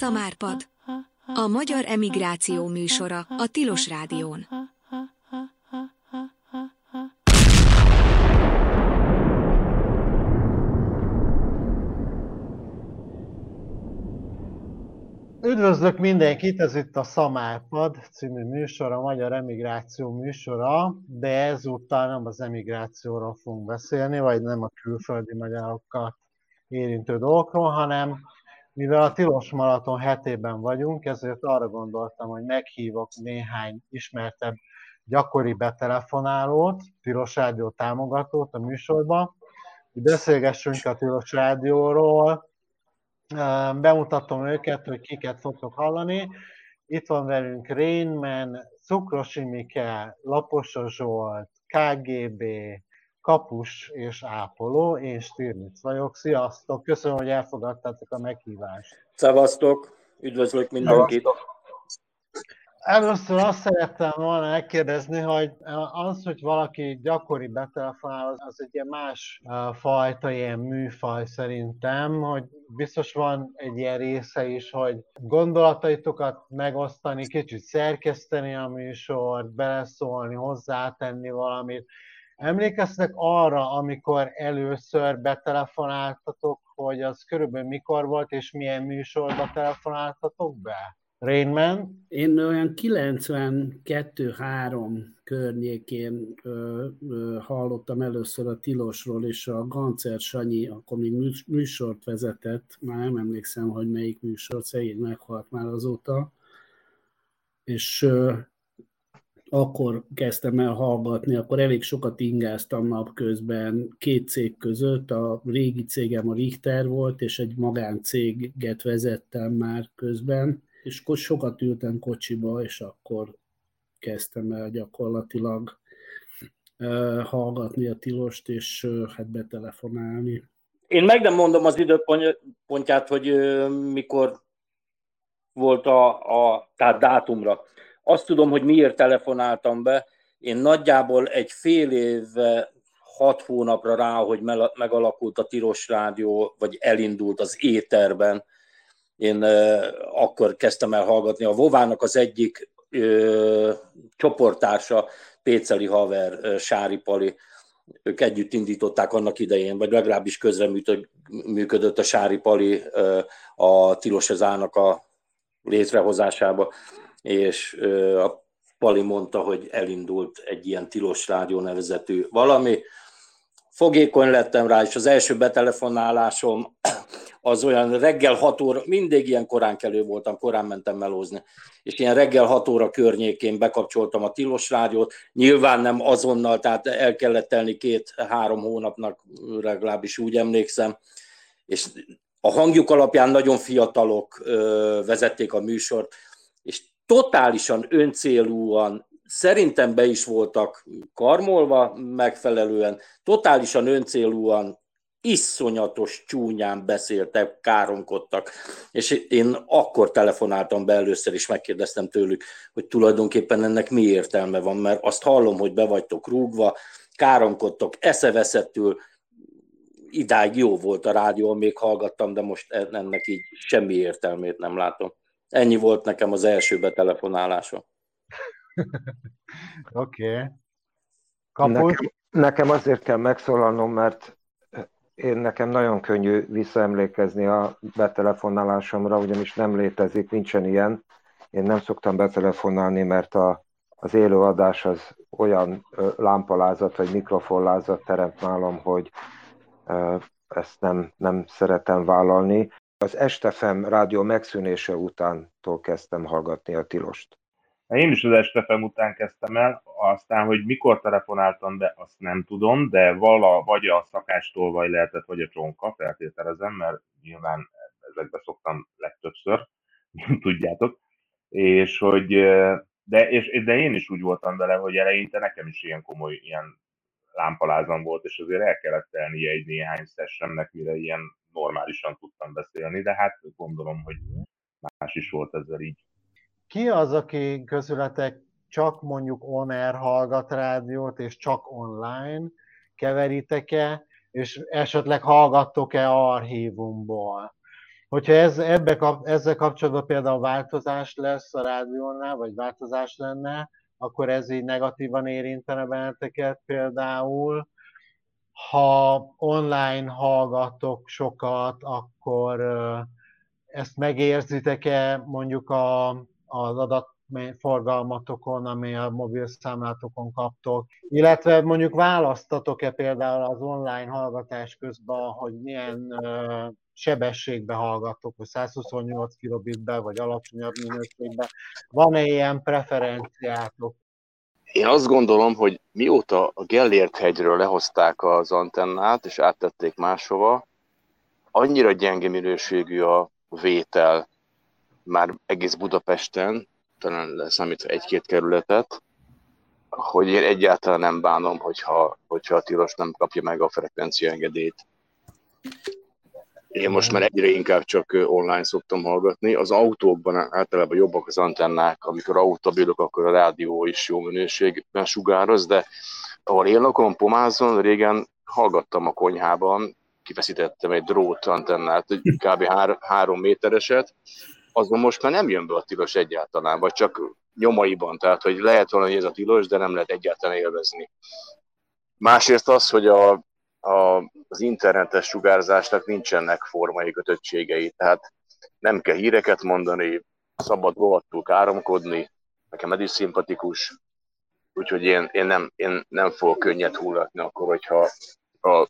Szamárpad. A magyar emigráció műsora a Tilos Rádión. Üdvözlök mindenkit, ez itt a Szamárpad című műsor, a magyar emigráció műsora, de ezúttal nem az emigrációról fogunk beszélni, vagy nem a külföldi magyarokat érintő dolgokról, hanem mivel a Tilos Maraton hetében vagyunk, ezért arra gondoltam, hogy meghívok néhány ismertebb gyakori betelefonálót, Tilos Rádió támogatót a műsorba, hogy beszélgessünk a Tilos Rádióról, bemutatom őket, hogy kiket fogtok hallani. Itt van velünk Rainman, Cukrosi Mike, Laposa Zsolt, KGB, Kapus és Ápoló, én Stirnitz vagyok. Sziasztok, köszönöm, hogy elfogadtátok a meghívást. Szevasztok, üdvözlök mindenkit. Először azt szerettem volna megkérdezni, hogy az, hogy valaki gyakori betelefonál, az egy ilyen más fajta, ilyen műfaj szerintem, hogy biztos van egy ilyen része is, hogy gondolataitokat megosztani, kicsit szerkeszteni a műsort, beleszólni, hozzátenni valamit. Emlékeztek arra, amikor először betelefonáltatok, hogy az körülbelül mikor volt, és milyen műsorba telefonáltatok be? Rainman? Én olyan 92-3 környékén ö, ö, hallottam először a Tilosról, és a Gancer Sanyi akkor még műsort vezetett, már nem emlékszem, hogy melyik műsor, szegény meghalt már azóta, és ö, akkor kezdtem el hallgatni, akkor elég sokat ingáztam napközben két cég között, a régi cégem a Richter volt, és egy magáncéget vezettem már közben, és sokat ültem kocsiba, és akkor kezdtem el gyakorlatilag hallgatni a tilost, és hát betelefonálni. Én meg nem mondom az időpontját, hogy mikor volt a, a tehát dátumra. Azt tudom, hogy miért telefonáltam be. Én nagyjából egy fél év, hat hónapra rá, hogy megalakult a Tilos Rádió, vagy elindult az éterben, én akkor kezdtem el hallgatni. A Vovának az egyik ö, csoporttársa, Péceli haver, Sári Pali, ők együtt indították annak idején, vagy legalábbis közreműködött a Sári Pali a Tilos Ezának a létrehozásába, és a Pali mondta, hogy elindult egy ilyen Tilos Rádió nevezetű valami. Fogékony lettem rá, és az első betelefonálásom az olyan reggel 6 óra, mindig ilyen korán kelő voltam, korán mentem melózni, és ilyen reggel 6 óra környékén bekapcsoltam a Tilos rádiót, nyilván nem azonnal, tehát el kellett telni két-három hónapnak, legalábbis úgy emlékszem, és a hangjuk alapján nagyon fiatalok vezették a műsort, és totálisan öncélúan, szerintem be is voltak karmolva megfelelően, totálisan öncélúan iszonyatos csúnyán beszéltek, káromkodtak, és én akkor telefonáltam be először, és megkérdeztem tőlük, hogy tulajdonképpen ennek mi értelme van, mert azt hallom, hogy be vagytok rúgva, káromkodtok eszeveszettül, idáig jó volt a rádió, még hallgattam, de most ennek így semmi értelmét nem látom. Ennyi volt nekem az első betelefonálása. Oké. okay. Nekem, nekem azért kell megszólalnom, mert én nekem nagyon könnyű visszaemlékezni a betelefonálásomra, ugyanis nem létezik, nincsen ilyen. Én nem szoktam betelefonálni, mert a, az élőadás az olyan lámpalázat vagy mikrofonlázat teremt nálam, hogy ezt nem, nem szeretem vállalni. Az Estefem rádió megszűnése utántól kezdtem hallgatni a tilost. Én is az Estefem után kezdtem el, aztán, hogy mikor telefonáltam be, azt nem tudom, de vala, vagy a szakástól lehetett, vagy a csonka, feltételezem, mert nyilván ezekbe szoktam legtöbbször, tudjátok, és hogy de, és, de én is úgy voltam vele, hogy eleinte nekem is ilyen komoly ilyen lámpalázam volt, és azért el kellett tennie egy néhány sessionnek, mire ilyen normálisan tudtam beszélni, de hát gondolom, hogy más is volt ezzel így. Ki az, aki közületek csak mondjuk on-air hallgat rádiót, és csak online keveritek-e, és esetleg hallgattok-e archívumból? Hogyha ez, ebbe, ezzel kapcsolatban például változás lesz a rádiónál, vagy változás lenne, akkor ez így negatívan érintene benneteket például. Ha online hallgatok sokat, akkor ezt megérzitek-e mondjuk a, az adatforgalmatokon, ami a mobil számlátokon kaptok, illetve mondjuk választatok-e például az online hallgatás közben, hogy milyen sebességbe hallgatok, hogy 128 kilobitbe, vagy alacsonyabb minőségben. Van-e ilyen preferenciátok? Én azt gondolom, hogy mióta a Gellért hegyről lehozták az antennát, és áttették máshova, annyira gyenge minőségű a vétel már egész Budapesten, talán leszámítva egy-két kerületet, hogy én egyáltalán nem bánom, hogyha, hogyha a tilos nem kapja meg a frekvencia engedélyt. Én most már egyre inkább csak online szoktam hallgatni. Az autókban általában jobbak az antennák, amikor autóba ülök, akkor a rádió is jó minőségben sugároz, de ahol én lakom, Pomázon, régen hallgattam a konyhában, kifeszítettem egy drót antennát, kb. Hár, három métereset, azon most már nem jön be a tilos egyáltalán, vagy csak nyomaiban, tehát hogy lehet valami ez a tilos, de nem lehet egyáltalán élvezni. Másrészt az, hogy a, az internetes sugárzásnak nincsenek formai kötöttségei, tehát nem kell híreket mondani, szabad rohadtul káromkodni, nekem ez is szimpatikus, úgyhogy én, én, nem, én nem fogok könnyet hullatni akkor, hogyha a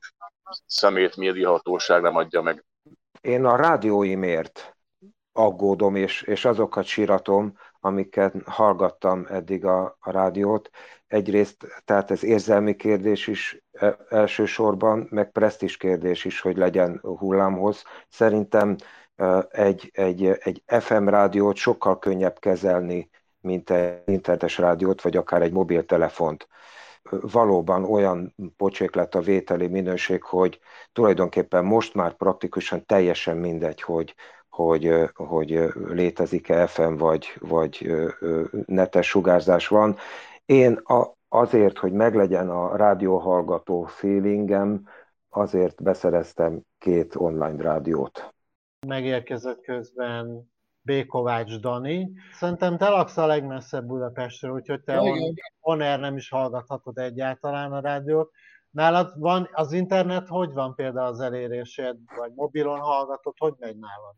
szemét médiahatóság nem adja meg. Én a rádióimért aggódom, és, és azokat síratom, amiket hallgattam eddig a, a rádiót. Egyrészt, tehát ez érzelmi kérdés is e, elsősorban, meg presztis kérdés is, hogy legyen hullámhoz. Szerintem e, egy, egy, egy FM rádiót sokkal könnyebb kezelni, mint egy internetes rádiót, vagy akár egy mobiltelefont valóban olyan pocsék lett a vételi minőség, hogy tulajdonképpen most már praktikusan teljesen mindegy, hogy, hogy, hogy létezik-e FM vagy, vagy netes sugárzás van. Én a, azért, hogy meglegyen a rádióhallgató feelingem, azért beszereztem két online rádiót. Megérkezett közben B. Kovács Dani. Szerintem te laksz a legmesszebb Budapestről, úgyhogy te on, on air nem is hallgathatod egyáltalán a rádiót. Nálad van az internet, hogy van például az elérésed, vagy mobilon hallgatod, hogy megy nálad?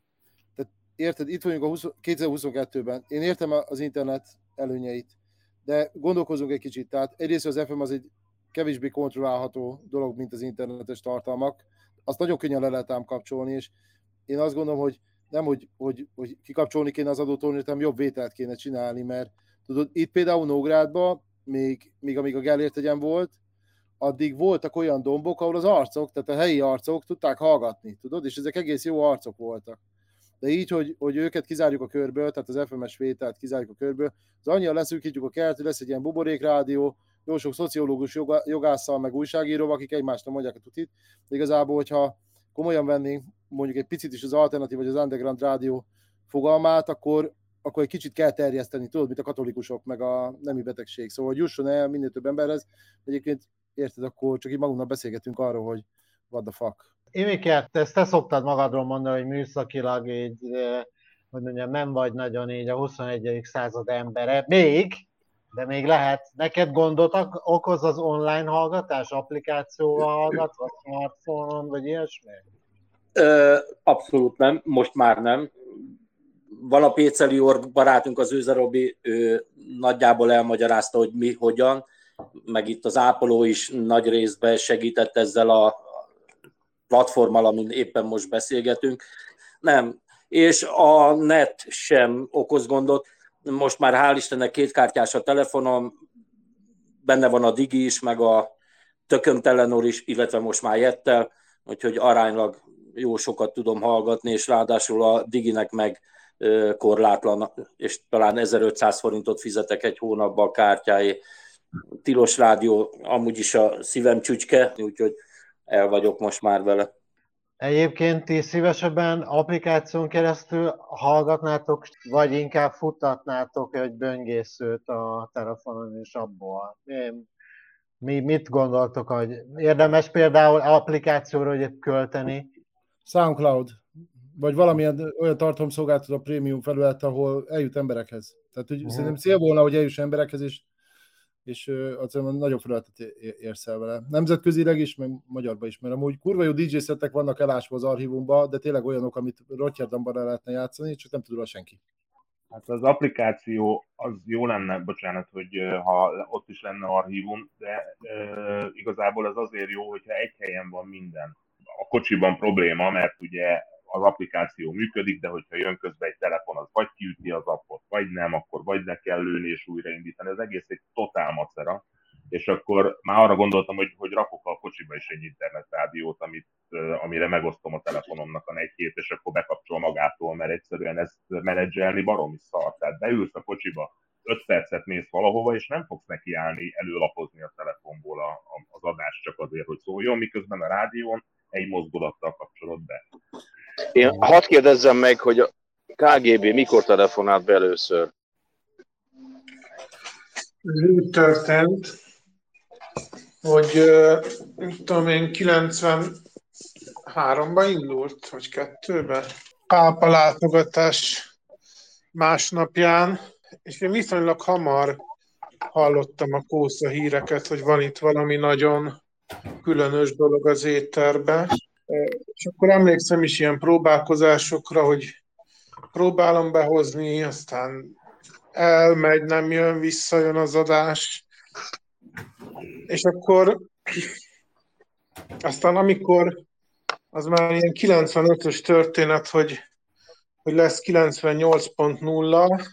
Érted, itt vagyunk a 20, 2022-ben. Én értem az internet előnyeit, de gondolkozunk egy kicsit. Tehát egyrészt az FM az egy kevésbé kontrollálható dolog, mint az internetes tartalmak. Azt nagyon könnyen le lehet ám kapcsolni, és én azt gondolom, hogy nem, hogy, hogy, hogy kikapcsolni kéne az adótornyot, hanem jobb vételt kéne csinálni, mert tudod, itt például Nógrádban, még, még amíg a Gellért egyen volt, addig voltak olyan dombok, ahol az arcok, tehát a helyi arcok tudták hallgatni, tudod, és ezek egész jó arcok voltak. De így, hogy, hogy őket kizárjuk a körből, tehát az FMS vételt kizárjuk a körből, az annyira leszűkítjük a kert, hogy lesz egy ilyen buborékrádió, jó sok szociológus, jogásszal, meg újságíró, akik egymásnak mondják a tutit. De igazából, hogyha komolyan vennénk mondjuk egy picit is az alternatív vagy az underground rádió fogalmát, akkor, akkor egy kicsit kell terjeszteni, tudod, mint a katolikusok, meg a nemi betegség. Szóval, hogy jusson el minél több emberhez. Egyébként érted, akkor csak így magunknak beszélgetünk arról, hogy what the fuck. Imikert, ezt te szoktad magadról mondani, hogy műszakilag így, hogy mondjam, nem vagy nagyon így a 21. század embere. Még, de még lehet. Neked gondot okoz az online hallgatás, applikációval hallgatva, smartphone-on, vagy ilyesmi? Abszolút nem, most már nem. Van a Péceli Org barátunk, az Őze Robi, ő nagyjából elmagyarázta, hogy mi, hogyan, meg itt az Ápoló is nagy részben segített ezzel a platformmal, amin éppen most beszélgetünk. Nem, és a net sem okoz gondot. Most már hál' Istennek kétkártyás a telefonom, benne van a Digi is, meg a Tököm Telenor is, illetve most már Jettel, úgyhogy aránylag jó sokat tudom hallgatni, és ráadásul a Diginek meg korlátlan, és talán 1500 forintot fizetek egy hónapban a kártyáé. Tilos rádió amúgy is a szívem csücske, úgyhogy el vagyok most már vele. Egyébként ti szívesebben applikáción keresztül hallgatnátok, vagy inkább futtatnátok egy böngészőt a telefonon és abból? Mi, mit gondoltok, hogy érdemes például applikációra hogy költeni, SoundCloud. vagy valamilyen olyan tartalomszolgáltató prémium felület, ahol eljut emberekhez. Tehát hogy uh-huh. szerintem cél volna, hogy eljuss emberekhez, és, és az nagyobb felületet érsz el vele. Nemzetközileg is, meg magyarban is, mert amúgy kurva jó DJ szettek vannak elásva az archívumban, de tényleg olyanok, amit Rotterdamban el lehetne játszani, csak nem tud róla senki. Hát az applikáció az jó lenne, bocsánat, hogy ha ott is lenne archívum, de e, igazából az azért jó, hogyha egy helyen van minden. A kocsiban probléma, mert ugye az applikáció működik, de hogyha jön közben egy telefon, az vagy kiüti az appot, vagy nem, akkor vagy le kell lőni és újraindítani. Ez egész egy totál macera és akkor már arra gondoltam, hogy, hogy rakok a kocsiba is egy internetrádiót, amit, amire megosztom a telefonomnak a netjét, és akkor bekapcsol magától, mert egyszerűen ezt menedzselni baromi szar. Tehát beülsz a kocsiba, 5 percet mész valahova, és nem fogsz nekiállni előlapozni a telefonból a, a, az adást csak azért, hogy szóljon, miközben a rádión egy mozdulattal kapcsolod be. Én hadd kérdezzem meg, hogy a KGB mikor telefonált be először? Úgy történt, hogy mit tudom én, 93-ban indult, vagy kettőben. Pápa látogatás másnapján, és én viszonylag hamar hallottam a kósza híreket, hogy van itt valami nagyon különös dolog az étterbe. És akkor emlékszem is ilyen próbálkozásokra, hogy próbálom behozni, aztán elmegy, nem jön, visszajön az adás, és akkor aztán amikor az már ilyen 95-ös történet, hogy, hogy lesz 98.0,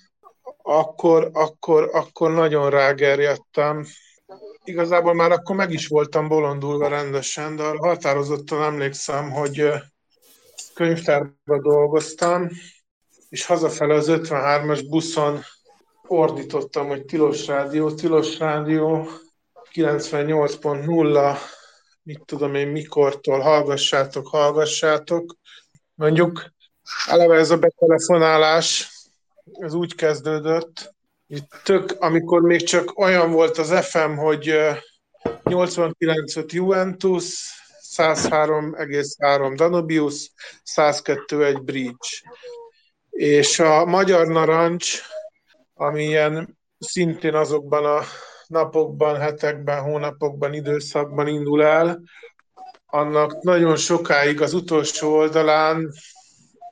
akkor, akkor, akkor nagyon rágerjedtem. Igazából már akkor meg is voltam bolondulva rendesen, de határozottan emlékszem, hogy könyvtárban dolgoztam, és hazafele az 53-as buszon ordítottam, hogy tilos rádió, tilos rádió, 98.0, mit tudom én mikortól, hallgassátok, hallgassátok. Mondjuk eleve ez a betelefonálás, ez úgy kezdődött, tök, amikor még csak olyan volt az FM, hogy 89.5 Juventus, 103,3 Danubius, 102.1 Bridge. És a Magyar Narancs, ami ilyen szintén azokban a napokban, hetekben, hónapokban, időszakban indul el, annak nagyon sokáig az utolsó oldalán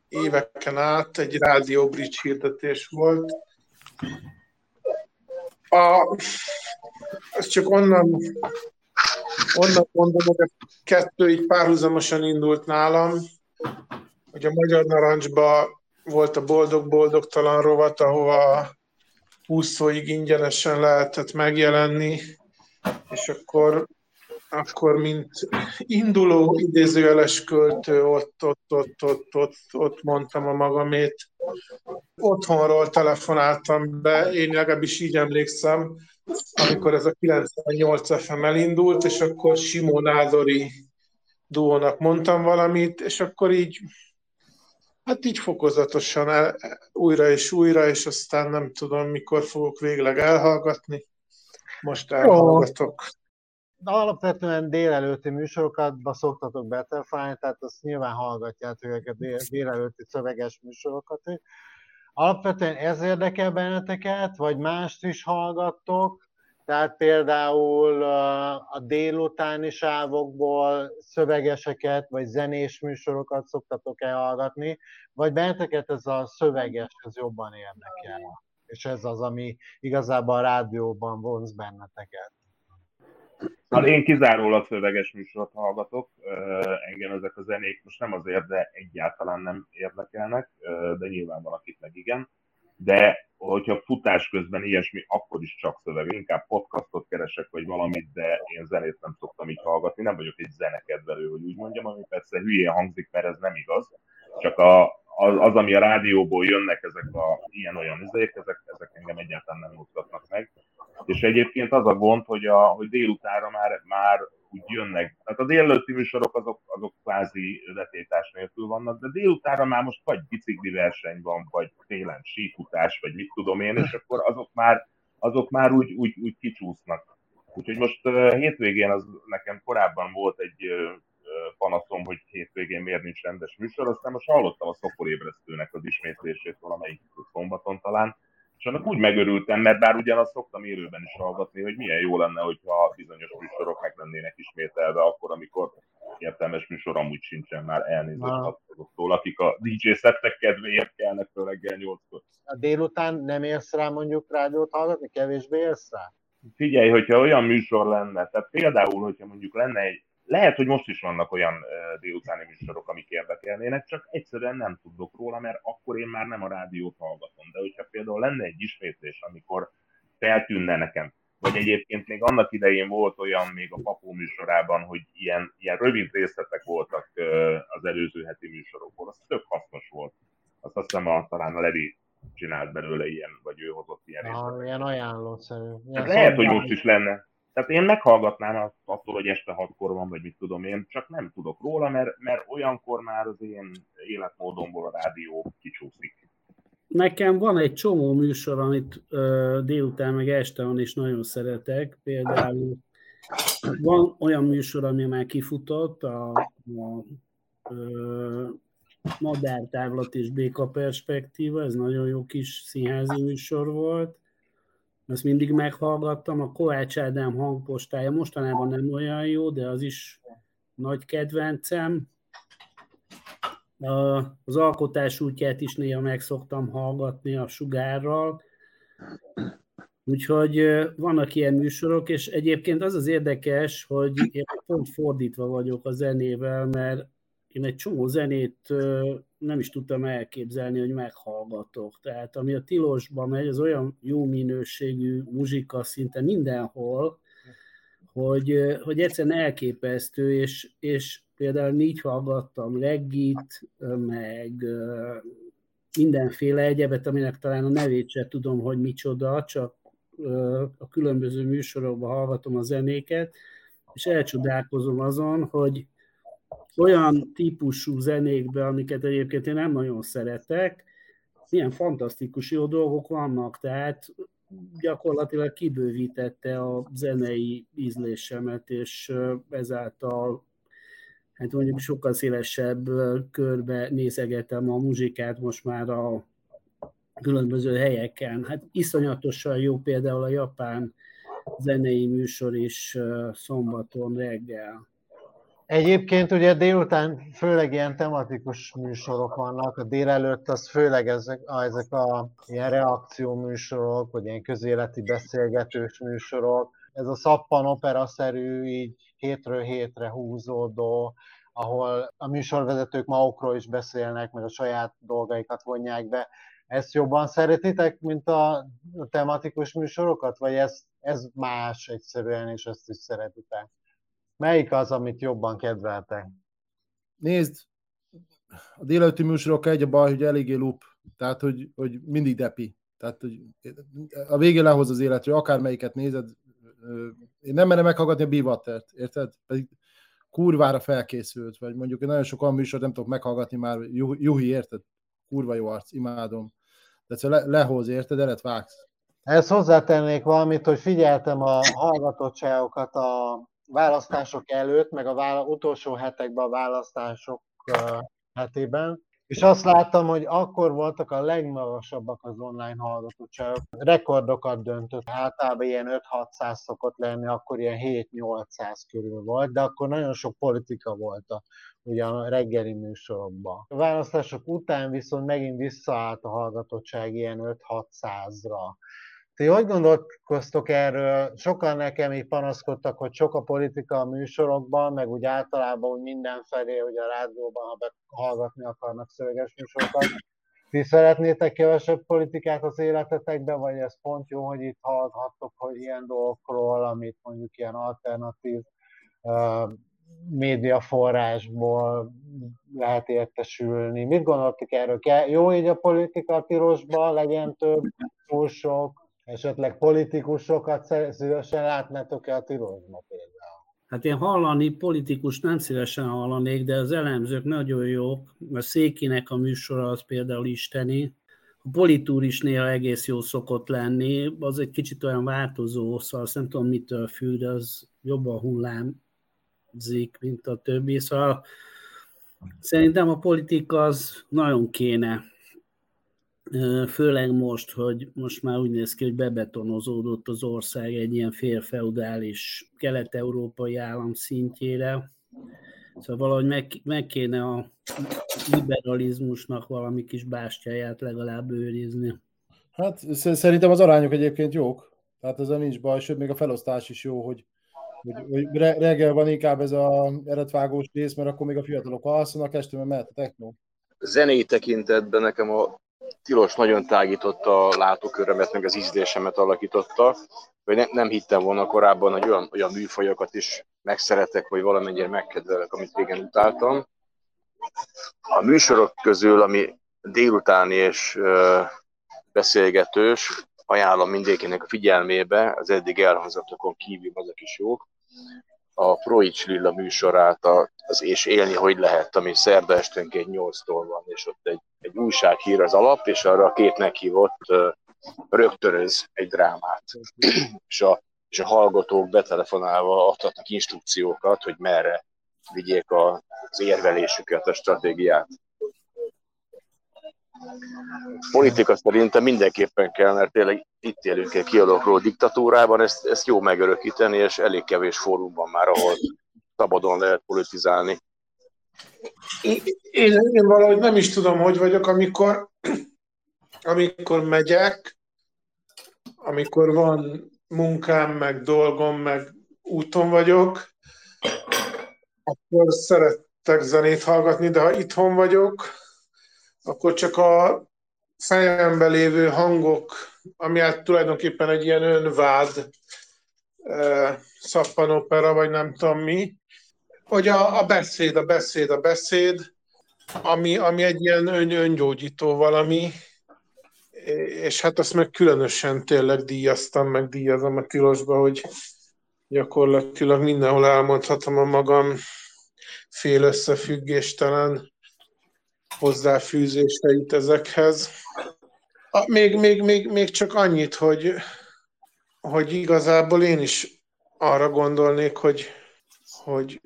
éveken át egy rádió bridge hirdetés volt. A, ez csak onnan, onnan mondom, hogy a kettő így párhuzamosan indult nálam, hogy a Magyar Narancsba volt a boldog-boldogtalan rovat, ahova 20 szóig ingyenesen lehetett megjelenni, és akkor, akkor mint induló idézőjeles költő ott, ott, ott, ott, ott, ott mondtam a magamét. Otthonról telefonáltam be, én legalábbis így emlékszem, amikor ez a 98 FM elindult, és akkor Simon Ádori duónak mondtam valamit, és akkor így Hát így fokozatosan el, újra és újra, és aztán nem tudom, mikor fogok végleg elhallgatni. Most elhallgatok. Alapvetően délelőtti műsorokat szoktatok betelefonálni, tehát azt nyilván hallgatjátok őket dél, délelőtti szöveges műsorokat. Alapvetően ez érdekel benneteket, vagy mást is hallgattok, tehát például a délutáni sávokból szövegeseket, vagy zenés műsorokat szoktatok elhallgatni, vagy benneteket ez a szöveges, ez jobban érdekel? És ez az, ami igazából a rádióban vonz benneteket. Hát én kizárólag szöveges műsort hallgatok, engem ezek a zenék most nem azért, de egyáltalán nem érdekelnek, de nyilván van, akit meg igen. De hogyha futás közben ilyesmi, akkor is csak szöveg. Inkább podcastot keresek, vagy valamit, de én zenét nem szoktam így hallgatni. Nem vagyok egy zenekedvelő, hogy úgy mondjam, ami persze hülyén hangzik, mert ez nem igaz. Csak a, az, az, ami a rádióból jönnek, ezek a ilyen-olyan izék, ezek, ezek engem egyáltalán nem mozgatnak meg. És egyébként az a gond, hogy, a, hogy délutára már, már úgy jönnek. Tehát a délelőtti műsorok azok, azok kvázi letétás nélkül vannak, de délutára már most vagy bicikli verseny van, vagy télen sífutás, vagy mit tudom én, és akkor azok már, azok már úgy, úgy, úgy kicsúsznak. Úgyhogy most uh, hétvégén az nekem korábban volt egy uh, panaszom, hogy hétvégén miért nincs rendes műsor, aztán most hallottam a szokorébresztőnek az ismétlését valamelyik szombaton talán, és annak úgy megörültem, mert bár ugyanazt szoktam élőben is hallgatni, hogy milyen jó lenne, hogyha bizonyos műsorok meg lennének ismételve akkor, amikor értelmes műsor amúgy sincsen már elnézést azoktól, akik a DJ szettek kedvéért kelnek föl reggel 8-kor. A délután nem érsz rá mondjuk rádiót hallgatni, kevésbé érsz rá? Figyelj, hogyha olyan műsor lenne, tehát például, hogyha mondjuk lenne egy, lehet, hogy most is vannak olyan délutáni műsorok, amik érdekelnének, csak egyszerűen nem tudok róla, mert akkor én már nem a rádiót hallgatom. De hogyha például lenne egy ismétlés, amikor feltűnne nekem, vagy egyébként még annak idején volt olyan még a papó műsorában, hogy ilyen, ilyen rövid részletek voltak az előző heti műsorokból, az tök hasznos volt. Azt azt hiszem a, talán a Levi csinált belőle ilyen, vagy ő hozott ilyen ah, részleteket. Ilyen ajánlószerű. Ilyen lehet, hogy most is lenne. Tehát én meghallgatnám attól, hogy este hatkor van, vagy mit tudom én, csak nem tudok róla, mert, mert olyankor már az én életmódomból a rádió kicsúszik. Nekem van egy csomó műsor, amit ö, délután meg este van, és nagyon szeretek. Például van olyan műsor, ami már kifutott, a, a ö, Madártávlat és Béka Perspektíva, ez nagyon jó kis színházi műsor volt. Ezt mindig meghallgattam. A Kovács Ádám hangpostája mostanában nem olyan jó, de az is nagy kedvencem. Az alkotás útját is néha meg szoktam hallgatni a sugárral. Úgyhogy vannak ilyen műsorok, és egyébként az az érdekes, hogy én pont fordítva vagyok a zenével, mert én egy csomó zenét nem is tudtam elképzelni, hogy meghallgatok. Tehát ami a tilosba megy, az olyan jó minőségű muzsika szinte mindenhol, hogy, hogy egyszerűen elképesztő, és, és például így hallgattam reggit, meg mindenféle egyebet, aminek talán a nevét sem tudom, hogy micsoda, csak a különböző műsorokban hallgatom a zenéket, és elcsodálkozom azon, hogy olyan típusú zenékbe, amiket egyébként én nem nagyon szeretek, milyen fantasztikus jó dolgok vannak, tehát gyakorlatilag kibővítette a zenei ízlésemet, és ezáltal hát mondjuk sokkal szélesebb körbe nézegetem a muzsikát most már a különböző helyeken. Hát iszonyatosan jó például a japán zenei műsor is szombaton reggel. Egyébként ugye délután főleg ilyen tematikus műsorok vannak, a délelőtt az főleg ezek, a, ezek a ilyen reakció műsorok, vagy ilyen közéleti beszélgetős műsorok. Ez a szappan opera-szerű, így hétről hétre húzódó, ahol a műsorvezetők magukról is beszélnek, meg a saját dolgaikat vonják be. Ezt jobban szeretitek, mint a tematikus műsorokat, vagy ez, ez más egyszerűen, és ezt is szeretitek? Melyik az, amit jobban kedveltek? Nézd, a délelőtti műsorok egy a baj, hogy eléggé lup, tehát hogy, hogy mindig depi. Tehát, hogy a végén lehoz az életről, akármelyiket nézed, én nem merem meghallgatni a Bivattert, érted? Pedig kurvára felkészült, vagy mondjuk én nagyon sok olyan műsort nem tudok meghallgatni már, Juhi, érted? Kurva jó arc, imádom. De le, lehoz, érted? Elet vágsz. Ezt hozzátennék valamit, hogy figyeltem a hallgatottságokat a választások előtt, meg a vála- utolsó hetekben a választások hetében, és azt láttam, hogy akkor voltak a legmagasabbak az online hallgatottságok. Rekordokat döntött, általában ilyen 5-600 szokott lenni, akkor ilyen 7-800 körül volt, de akkor nagyon sok politika volt a, ugye a reggeli műsorokban. A választások után viszont megint visszaállt a hallgatottság ilyen 5-600-ra. Ti hogy gondolkoztok erről? Sokan nekem így panaszkodtak, hogy sok a politika a műsorokban, meg úgy általában úgy mindenfelé, hogy a rádióban, ha hallgatni akarnak szöveges műsorokat. Ti szeretnétek kevesebb politikát az életetekbe, vagy ez pont jó, hogy itt hallhattok, hogy ilyen dolgokról, amit mondjuk ilyen alternatív uh, médiaforrásból lehet értesülni. Mit gondoltok erről? Jó így a politika pirosba, legyen több, túl sok, Esetleg politikusokat szívesen látnátok-e a tilosba például? Hát én hallani politikus nem szívesen hallanék, de az elemzők nagyon jók, mert Székinek a műsora az például isteni. A politúr is néha egész jó szokott lenni, az egy kicsit olyan változó, szóval azt nem tudom mitől függ, de az jobban hullámzik, mint a többi. Szóval Szerintem a politika az nagyon kéne, főleg most, hogy most már úgy néz ki, hogy bebetonozódott az ország egy ilyen félfeudális kelet-európai állam szintjére. Szóval valahogy meg, meg kéne a liberalizmusnak valami kis bástyáját legalább őrizni. Hát szerintem az arányok egyébként jók. Tehát ezzel nincs baj, sőt még a felosztás is jó, hogy, hogy, hogy reggel van inkább ez a eretvágós rész, mert akkor még a fiatalok alszanak, este mert mehet a techno. Zenei tekintetben nekem a tilos nagyon tágította a látókörömet, meg az ízlésemet alakította, hogy ne, nem hittem volna korábban, hogy olyan, olyan műfajokat is megszeretek, vagy valamennyire megkedvelek, amit régen utáltam. A műsorok közül, ami délutáni és beszélgetős, ajánlom mindenkinek a figyelmébe, az eddig elhangzottakon kívül azok is jók. A Proics Lilla műsorát, az És élni hogy lehet, ami szerda esténként 8-tól van, és ott egy, egy újsághír az alap, és arra a két meghívott rögtönöz egy drámát. és, a, és a hallgatók betelefonálva adhatnak instrukciókat, hogy merre vigyék az érvelésüket, a stratégiát. Politika szerintem mindenképpen kell, mert tényleg itt élünk egy kialakuló diktatúrában, ezt, ezt jó megörökíteni, és elég kevés fórumban már, ahol szabadon lehet politizálni. Én, én, valahogy nem is tudom, hogy vagyok, amikor, amikor megyek, amikor van munkám, meg dolgom, meg úton vagyok, akkor szerettek zenét hallgatni, de ha itthon vagyok, akkor csak a fejemben lévő hangok, ami hát tulajdonképpen egy ilyen önvád e, szappanopera, vagy nem tudom mi, hogy a, a beszéd, a beszéd, a beszéd, ami, ami egy ilyen ön, öngyógyító valami, és hát azt meg különösen tényleg díjaztam, meg díjazom a tilosba, hogy gyakorlatilag mindenhol elmondhatom a magam fél összefüggéstelen hozzáfűzéseit ezekhez. A, még, még, még, még csak annyit, hogy, hogy igazából én is arra gondolnék, hogy, hogy,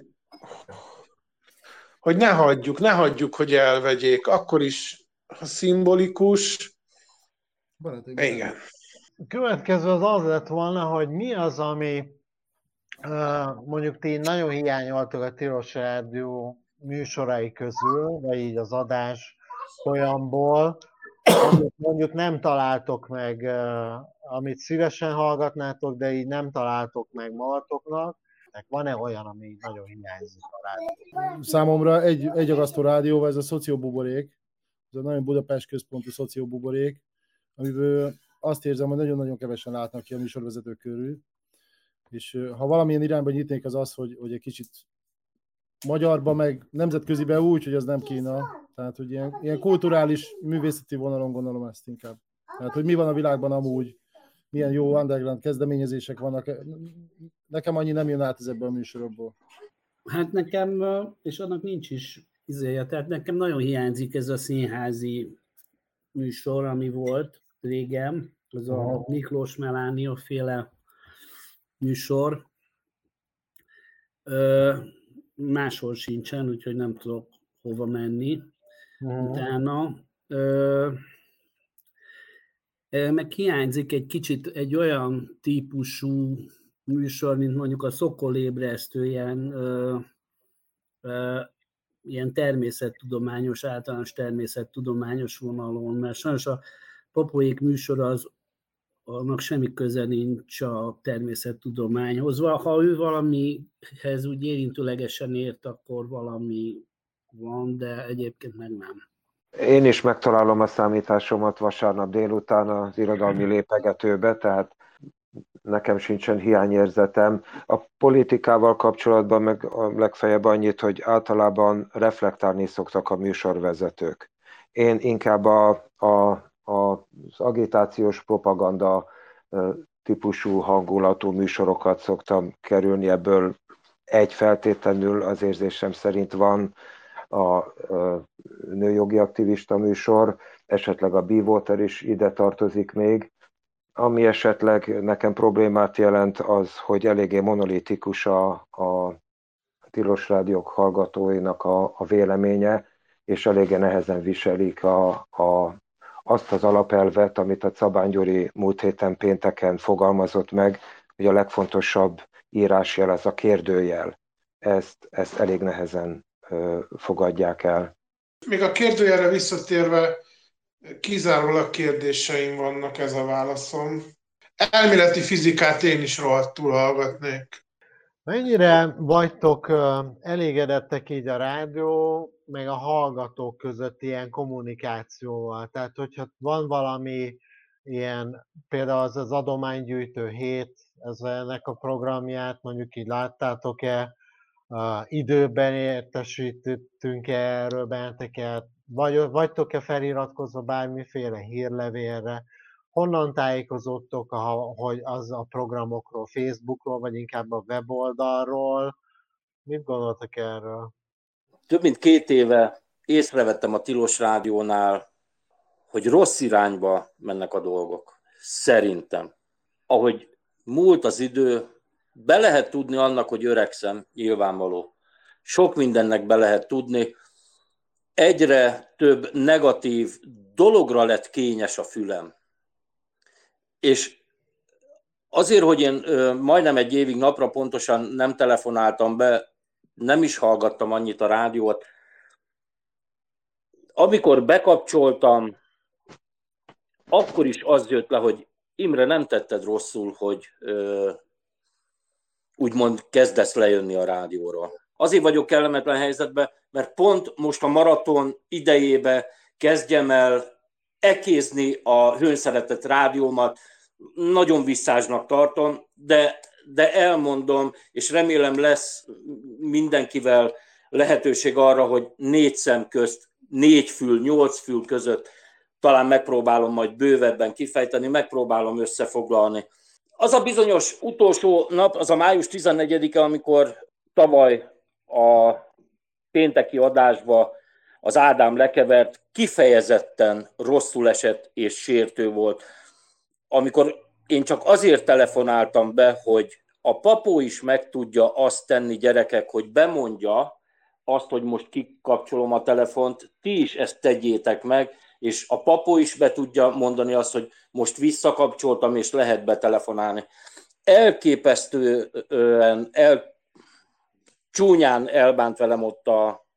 hogy ne hagyjuk, ne hagyjuk, hogy elvegyék. Akkor is, ha szimbolikus, Barátok, igen. Következő az az lett volna, hogy mi az, ami mondjuk ti nagyon hiányoltok a Tilos Rádió műsorai közül, vagy így az adás folyamból, amit mondjuk nem találtok meg, amit szívesen hallgatnátok, de így nem találtok meg magatoknak, van-e olyan, ami nagyon hiányzik a rádió? Számomra egy, egy agasztó rádió, ez a szociobuborék, ez a nagyon Budapest központú szociobuborék, amiből azt érzem, hogy nagyon-nagyon kevesen látnak ki a műsorvezetők körül, és ha valamilyen irányba nyitnék, az az, hogy, hogy egy kicsit magyarba, meg nemzetközibe úgy, hogy az nem Kína. Tehát, hogy ilyen, ilyen kulturális, művészeti vonalon gondolom ezt inkább. Tehát, hogy mi van a világban amúgy, milyen jó underground kezdeményezések vannak. Nekem annyi nem jön át ezekből a műsorokból. Hát nekem, és annak nincs is izéje, tehát nekem nagyon hiányzik ez a színházi műsor, ami volt régen, az a Miklós Melánia féle műsor máshol sincsen, úgyhogy nem tudok hova menni uh-huh. utána. Ö, meg hiányzik egy kicsit egy olyan típusú műsor, mint mondjuk a Szokolébresztő, ilyen, ö, ö, ilyen természettudományos, általános természettudományos vonalon, mert sajnos a Popoék műsor az annak semmi köze nincs a természettudományhoz. Ha ő valamihez úgy érintőlegesen ért, akkor valami van, de egyébként meg nem. Én is megtalálom a számításomat vasárnap délután az irodalmi lépegetőbe, tehát nekem sincsen hiányérzetem. A politikával kapcsolatban meg a legfeljebb annyit, hogy általában reflektálni szoktak a műsorvezetők. Én inkább a, a az agitációs propaganda típusú hangulatú műsorokat szoktam kerülni, ebből egy feltétlenül az érzésem szerint van a nőjogi aktivista műsor, esetleg a Bewater is ide tartozik még. Ami esetleg nekem problémát jelent, az, hogy eléggé monolitikus a, a tilos rádiók hallgatóinak a, a véleménye, és eléggé nehezen viselik a, a, azt az alapelvet, amit a Cabán Gyuri múlt héten pénteken fogalmazott meg, hogy a legfontosabb írásjel ez a kérdőjel. Ezt, ezt elég nehezen ö, fogadják el. Még a kérdőjelre visszatérve, kizárólag kérdéseim vannak ez a válaszom. Elméleti fizikát én is rohadtul hallgatnék. Mennyire vagytok elégedettek így a rádió, meg a hallgatók között ilyen kommunikációval? Tehát, hogyha van valami ilyen, például az az adománygyűjtő hét, ez ennek a programját, mondjuk így láttátok-e, uh, időben értesítettünk erről benneteket, vagy, vagytok-e feliratkozva bármiféle hírlevélre, honnan tájékozottok, hogy az a programokról, Facebookról, vagy inkább a weboldalról? Mit gondoltak erről? Több mint két éve észrevettem a Tilos Rádiónál, hogy rossz irányba mennek a dolgok. Szerintem. Ahogy múlt az idő, be lehet tudni annak, hogy öregszem, nyilvánvaló. Sok mindennek be lehet tudni. Egyre több negatív dologra lett kényes a fülem. És azért, hogy én majdnem egy évig napra pontosan nem telefonáltam be, nem is hallgattam annyit a rádiót, amikor bekapcsoltam, akkor is az jött le, hogy Imre, nem tetted rosszul, hogy ö, úgymond kezdesz lejönni a rádióról. Azért vagyok kellemetlen helyzetben, mert pont most a maraton idejébe kezdjem el ekézni a hőnszeretett rádiómat, nagyon visszásnak tartom, de, de elmondom, és remélem lesz mindenkivel lehetőség arra, hogy négy szem közt, négy fül, nyolc fül között talán megpróbálom majd bővebben kifejteni, megpróbálom összefoglalni. Az a bizonyos utolsó nap, az a május 14-e, amikor tavaly a pénteki adásba az Ádám lekevert, kifejezetten rosszul esett és sértő volt amikor én csak azért telefonáltam be, hogy a papó is meg tudja azt tenni, gyerekek, hogy bemondja azt, hogy most kikapcsolom a telefont, ti is ezt tegyétek meg, és a papó is be tudja mondani azt, hogy most visszakapcsoltam, és lehet betelefonálni. Elképesztően, el, csúnyán elbánt velem ott a,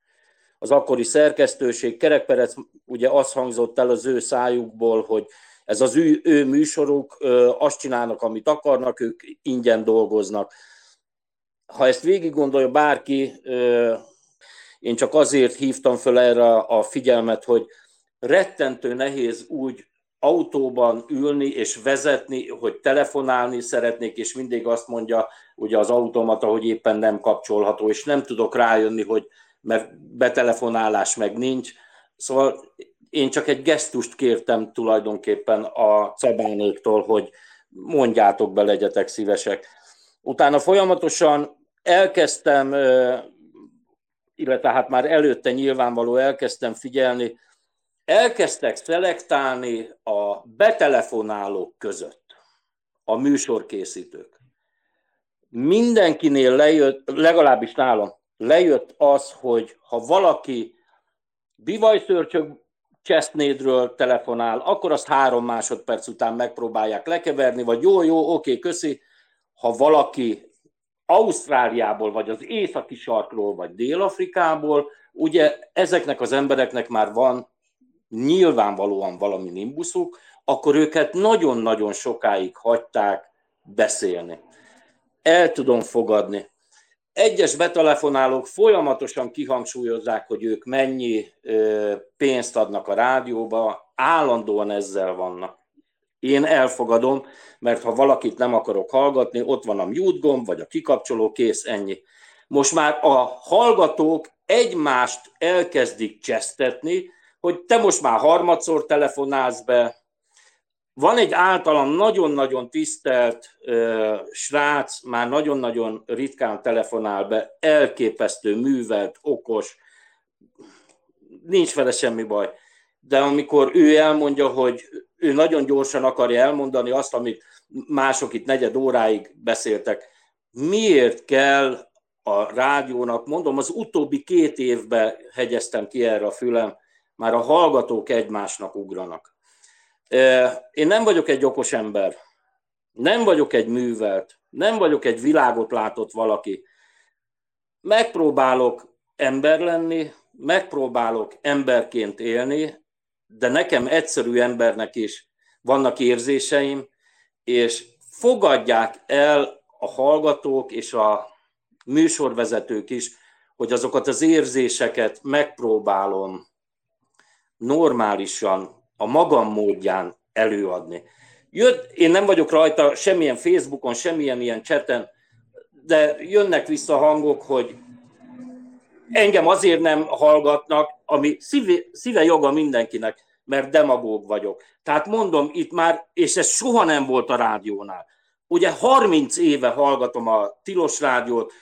az akkori szerkesztőség. Kerekperec ugye azt hangzott el az ő szájukból, hogy ez az ő, ő műsoruk, azt csinálnak, amit akarnak, ők ingyen dolgoznak. Ha ezt végig gondolja bárki, én csak azért hívtam föl erre a figyelmet, hogy rettentő nehéz úgy autóban ülni és vezetni, hogy telefonálni szeretnék, és mindig azt mondja ugye az automata, hogy éppen nem kapcsolható, és nem tudok rájönni, hogy mert betelefonálás meg nincs. Szóval én csak egy gesztust kértem tulajdonképpen a Cabánéktól, hogy mondjátok be, legyetek szívesek. Utána folyamatosan elkezdtem, illetve hát már előtte nyilvánvaló elkezdtem figyelni, elkezdtek szelektálni a betelefonálók között a műsorkészítők. Mindenkinél lejött, legalábbis nálam, lejött az, hogy ha valaki bivajszörcsök Chestnédről telefonál, akkor azt három másodperc után megpróbálják lekeverni, vagy jó, jó, oké, köszi. Ha valaki Ausztráliából, vagy az északi sarkról, vagy Dél-Afrikából, ugye ezeknek az embereknek már van nyilvánvalóan valami nimbuszuk, akkor őket nagyon-nagyon sokáig hagyták beszélni. El tudom fogadni. Egyes betelefonálók folyamatosan kihangsúlyozzák, hogy ők mennyi pénzt adnak a rádióba, állandóan ezzel vannak. Én elfogadom, mert ha valakit nem akarok hallgatni, ott van a mute gomb, vagy a kikapcsoló, kész, ennyi. Most már a hallgatók egymást elkezdik csesztetni, hogy te most már harmadszor telefonálsz be, van egy általam nagyon-nagyon tisztelt uh, srác, már nagyon-nagyon ritkán telefonál be, elképesztő, művelt, okos, nincs vele semmi baj. De amikor ő elmondja, hogy ő nagyon gyorsan akarja elmondani azt, amit mások itt negyed óráig beszéltek, miért kell a rádiónak, mondom, az utóbbi két évben hegyeztem ki erre a fülem, már a hallgatók egymásnak ugranak. Én nem vagyok egy okos ember, nem vagyok egy művelt, nem vagyok egy világot látott valaki. Megpróbálok ember lenni, megpróbálok emberként élni, de nekem egyszerű embernek is vannak érzéseim, és fogadják el a hallgatók és a műsorvezetők is, hogy azokat az érzéseket megpróbálom normálisan, a magam módján előadni. Jött, én nem vagyok rajta semmilyen Facebookon, semmilyen ilyen cseten, de jönnek vissza hangok, hogy engem azért nem hallgatnak, ami szíve, szíve joga mindenkinek, mert demagóg vagyok. Tehát mondom itt már, és ez soha nem volt a rádiónál. Ugye 30 éve hallgatom a Tilos Rádiót,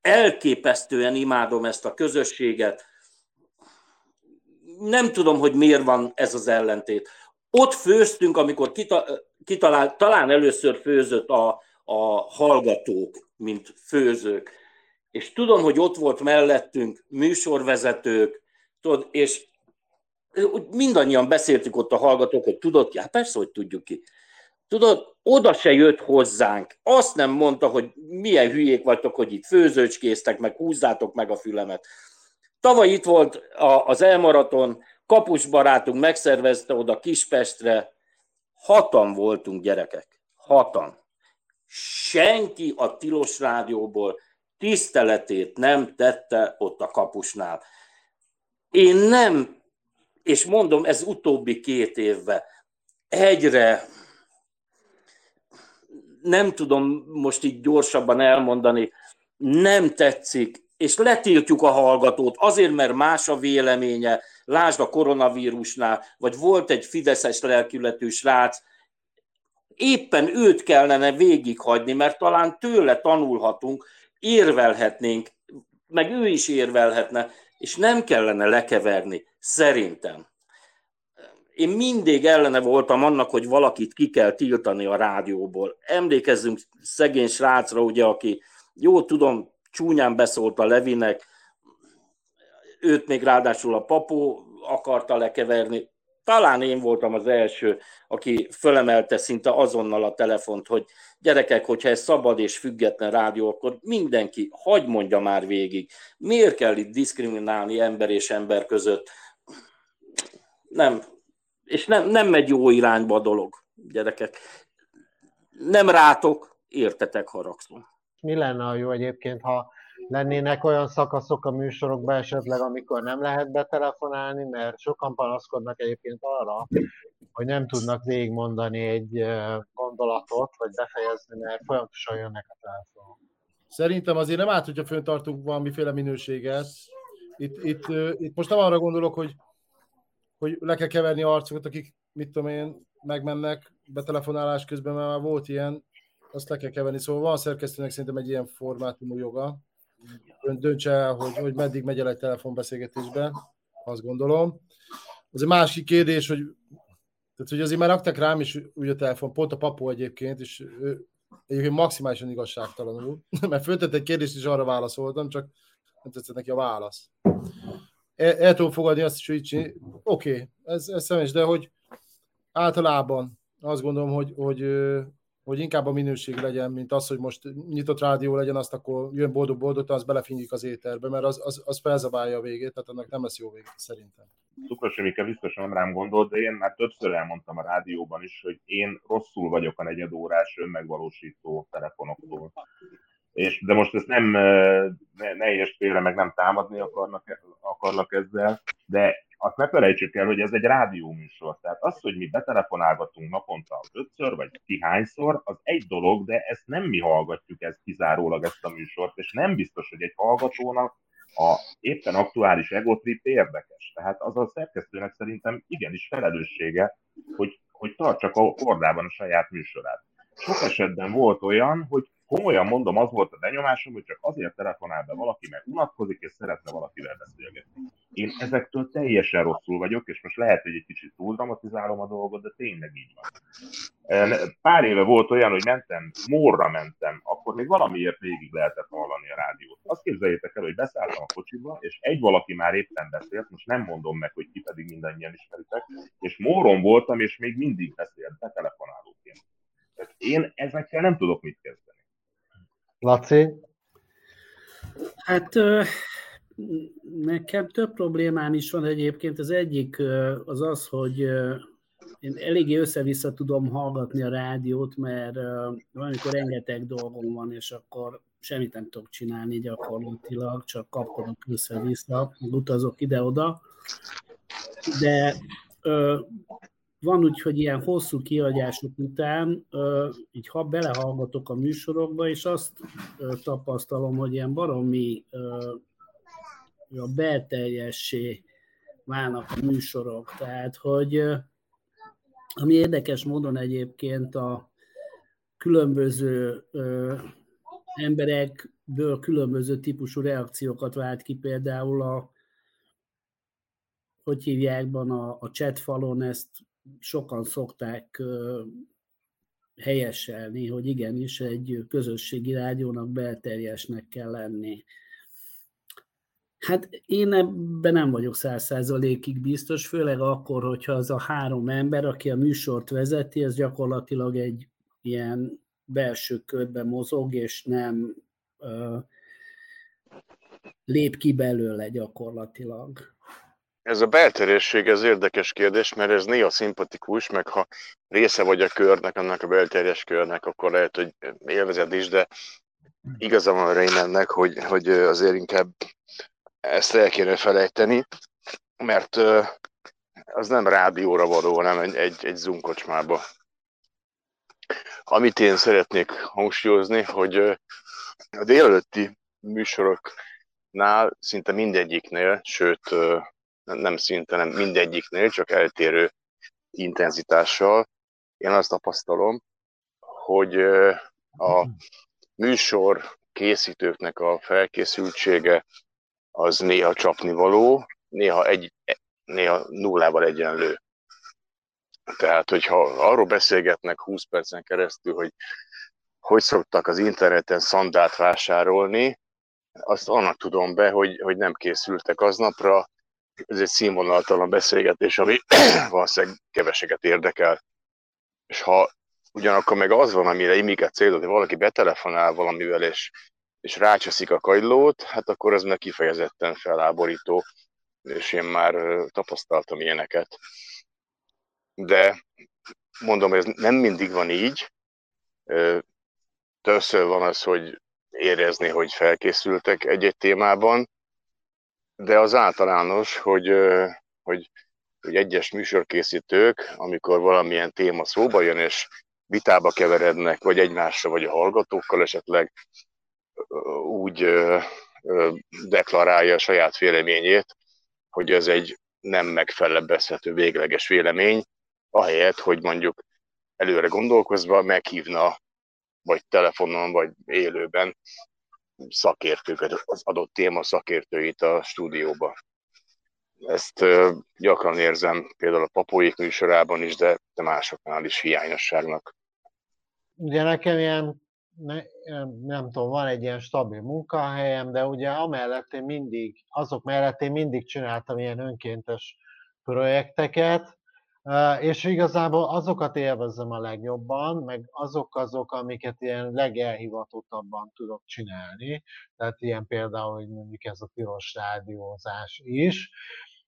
elképesztően imádom ezt a közösséget. Nem tudom, hogy miért van ez az ellentét. Ott főztünk, amikor kitalált, talán először főzött a, a hallgatók, mint főzők. És tudom, hogy ott volt mellettünk műsorvezetők, tudod, és mindannyian beszéltük ott a hallgatók, hogy tudod ki? Hát persze, hogy tudjuk ki. Tudod, oda se jött hozzánk. Azt nem mondta, hogy milyen hülyék vagytok, hogy itt főzőcskéztek, meg húzzátok meg a fülemet. Tavaly itt volt az elmaraton, kapus barátunk megszervezte oda Kispestre, hatan voltunk gyerekek, hatan. Senki a Tilos Rádióból tiszteletét nem tette ott a kapusnál. Én nem, és mondom, ez utóbbi két évben egyre nem tudom most így gyorsabban elmondani, nem tetszik, és letiltjuk a hallgatót azért, mert más a véleménye, lásd a koronavírusnál, vagy volt egy fideszes lelkületű srác, éppen őt kellene végighagyni, mert talán tőle tanulhatunk, érvelhetnénk, meg ő is érvelhetne, és nem kellene lekeverni, szerintem. Én mindig ellene voltam annak, hogy valakit ki kell tiltani a rádióból. Emlékezzünk szegény srácra, ugye, aki jó tudom, csúnyán beszólt a Levinek, őt még ráadásul a papó akarta lekeverni. Talán én voltam az első, aki fölemelte szinte azonnal a telefont, hogy gyerekek, hogyha ez szabad és független rádió, akkor mindenki, hagy mondja már végig. Miért kell itt diszkriminálni ember és ember között? Nem, és nem, nem megy jó irányba a dolog, gyerekek. Nem rátok, értetek, haragszom. Mi lenne a jó egyébként, ha lennének olyan szakaszok a műsorokban esetleg, amikor nem lehet betelefonálni, mert sokan panaszkodnak egyébként arra, hogy nem tudnak végigmondani egy gondolatot, vagy befejezni, mert folyamatosan jönnek a telefonok. Szerintem azért nem át, hogyha föntartunk valamiféle minőséget. Itt, itt, itt most nem arra gondolok, hogy hogy le kell keverni arcokat, akik, mit tudom én, megmennek betelefonálás közben, mert már volt ilyen, azt le kell keverni. Szóval van a szerkesztőnek szerintem egy ilyen formátumú joga. Ön döntse el, hogy, hogy meddig megy el egy telefonbeszélgetésbe, azt gondolom. Az egy másik kérdés, hogy, tehát, hogy azért már raktak rám is úgy a telefon, pont a papó egyébként, és ő, egyébként maximálisan igazságtalanul, mert föltett egy kérdést, és arra válaszoltam, csak nem tetszett neki a válasz el, el tudom fogadni azt is, hogy Oké, okay, ez, ez szemes, de hogy általában azt gondolom, hogy, hogy, hogy inkább a minőség legyen, mint az, hogy most nyitott rádió legyen, azt akkor jön boldog-boldog, az belefinyik az éterbe, mert az, az, az felzabálja a végét, tehát annak nem lesz jó vége, szerintem. Cukros Emike biztosan nem rám gondolt, de én már többször elmondtam a rádióban is, hogy én rosszul vagyok a negyedórás önmegvalósító telefonoktól. És, de most ezt nem, ne, ne értsd félre, meg nem támadni akarnak, akarnak ezzel, de azt ne felejtsük el, hogy ez egy rádióműsor. Tehát az, hogy mi betelefonálgatunk naponta ötször, vagy ki hányszor, az egy dolog, de ezt nem mi hallgatjuk ezt kizárólag ezt a műsort, és nem biztos, hogy egy hallgatónak a éppen aktuális egotrip érdekes. Tehát az a szerkesztőnek szerintem igenis felelőssége, hogy, hogy tartsak a kordában a saját műsorát. Sok esetben volt olyan, hogy komolyan mondom, az volt a benyomásom, hogy csak azért telefonál be valaki, mert unatkozik, és szeretne valakivel beszélgetni. Én ezektől teljesen rosszul vagyok, és most lehet, hogy egy kicsit túl dramatizálom a dolgot, de tényleg így van. Pár éve volt olyan, hogy mentem, morra mentem, akkor még valamiért végig lehetett hallani a rádiót. Azt képzeljétek el, hogy beszálltam a kocsiba, és egy valaki már éppen beszélt, most nem mondom meg, hogy ki pedig mindannyian ismeritek, és móron voltam, és még mindig beszélt, betelefonálóként. Én ezekkel nem tudok mit kezdeni. Laci? Hát nekem több problémám is van egyébként. Az egyik az az, hogy én eléggé össze-vissza tudom hallgatni a rádiót, mert valamikor rengeteg dolgom van, és akkor semmit nem tudok csinálni gyakorlatilag, csak kapkodok össze-vissza, utazok ide-oda. De van úgy, hogy ilyen hosszú kiadások után így ha belehallgatok a műsorokba, és azt tapasztalom, hogy ilyen baromi a belteljessé válnak a műsorok. Tehát, hogy ami érdekes módon egyébként a különböző emberekből különböző típusú reakciókat vált ki, például a hogy hívják a, a chat falon ezt sokan szokták helyeselni, hogy igenis egy közösségi rádiónak belterjesnek kell lenni. Hát én ebben nem vagyok száz százalékig biztos, főleg akkor, hogyha az a három ember, aki a műsort vezeti, az gyakorlatilag egy ilyen belső körben mozog, és nem ö, lép ki belőle gyakorlatilag. Ez a belterjesség, ez érdekes kérdés, mert ez néha szimpatikus, meg ha része vagy a körnek, annak a belterjes körnek, akkor lehet, hogy élvezed is, de igaza van Raymondnek, hogy, hogy azért inkább ezt el kéne felejteni, mert az nem rádióra való, hanem egy, egy, egy Zoom kocsmába. Amit én szeretnék hangsúlyozni, hogy a délelőtti műsoroknál szinte mindegyiknél, sőt nem szinte, nem mindegyiknél, csak eltérő intenzitással. Én azt tapasztalom, hogy a műsor készítőknek a felkészültsége az néha csapnivaló, néha, egy, néha nullával egyenlő. Tehát, hogyha arról beszélgetnek 20 percen keresztül, hogy hogy szoktak az interneten szandát vásárolni, azt annak tudom be, hogy, hogy nem készültek aznapra, ez egy színvonaltalan beszélgetés, ami valószínűleg keveseket érdekel. És ha ugyanakkor meg az van, amire imiket célod, hogy valaki betelefonál valamivel, és, és rácseszik a kagylót, hát akkor ez meg kifejezetten feláborító, és én már tapasztaltam ilyeneket. De mondom, ez nem mindig van így. Többször van az, hogy érezni, hogy felkészültek egy-egy témában, de az általános, hogy, hogy, hogy egyes műsorkészítők, amikor valamilyen téma szóba jön, és vitába keverednek, vagy egymásra, vagy a hallgatókkal esetleg úgy deklarálja a saját véleményét, hogy ez egy nem megfelebbezhető végleges vélemény, ahelyett, hogy mondjuk előre gondolkozva meghívna, vagy telefonon, vagy élőben szakértőket, az adott téma szakértőit a stúdióba. Ezt gyakran érzem például a papóik műsorában is, de, másoknál is hiányosságnak. Ugye nekem ilyen, ne, nem tudom, van egy ilyen stabil munkahelyem, de ugye amellett én mindig, azok mellett én mindig csináltam ilyen önkéntes projekteket, és igazából azokat élvezem a legjobban, meg azok azok, amiket ilyen legelhivatottabban tudok csinálni, tehát ilyen például, hogy mondjuk ez a piros rádiózás is.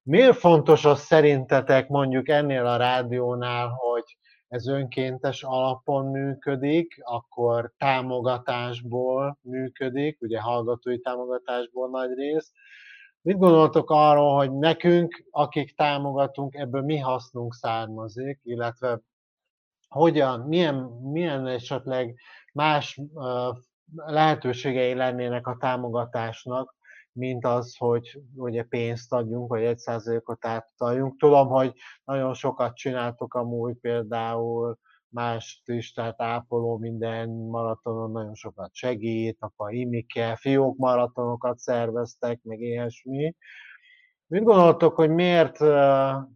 Miért fontos az szerintetek mondjuk ennél a rádiónál, hogy ez önkéntes alapon működik, akkor támogatásból működik, ugye hallgatói támogatásból nagy rész, Mit gondoltok arról, hogy nekünk, akik támogatunk, ebből mi hasznunk származik, illetve hogyan, milyen, milyen esetleg más lehetőségei lennének a támogatásnak, mint az, hogy ugye pénzt adjunk, vagy egy százalékot átutaljunk. Tudom, hogy nagyon sokat csináltok amúgy például mást is, tehát ápoló minden maratonon nagyon sokat segít, apa Imike, fiók maratonokat szerveztek, meg ilyesmi. Mit gondoltok, hogy miért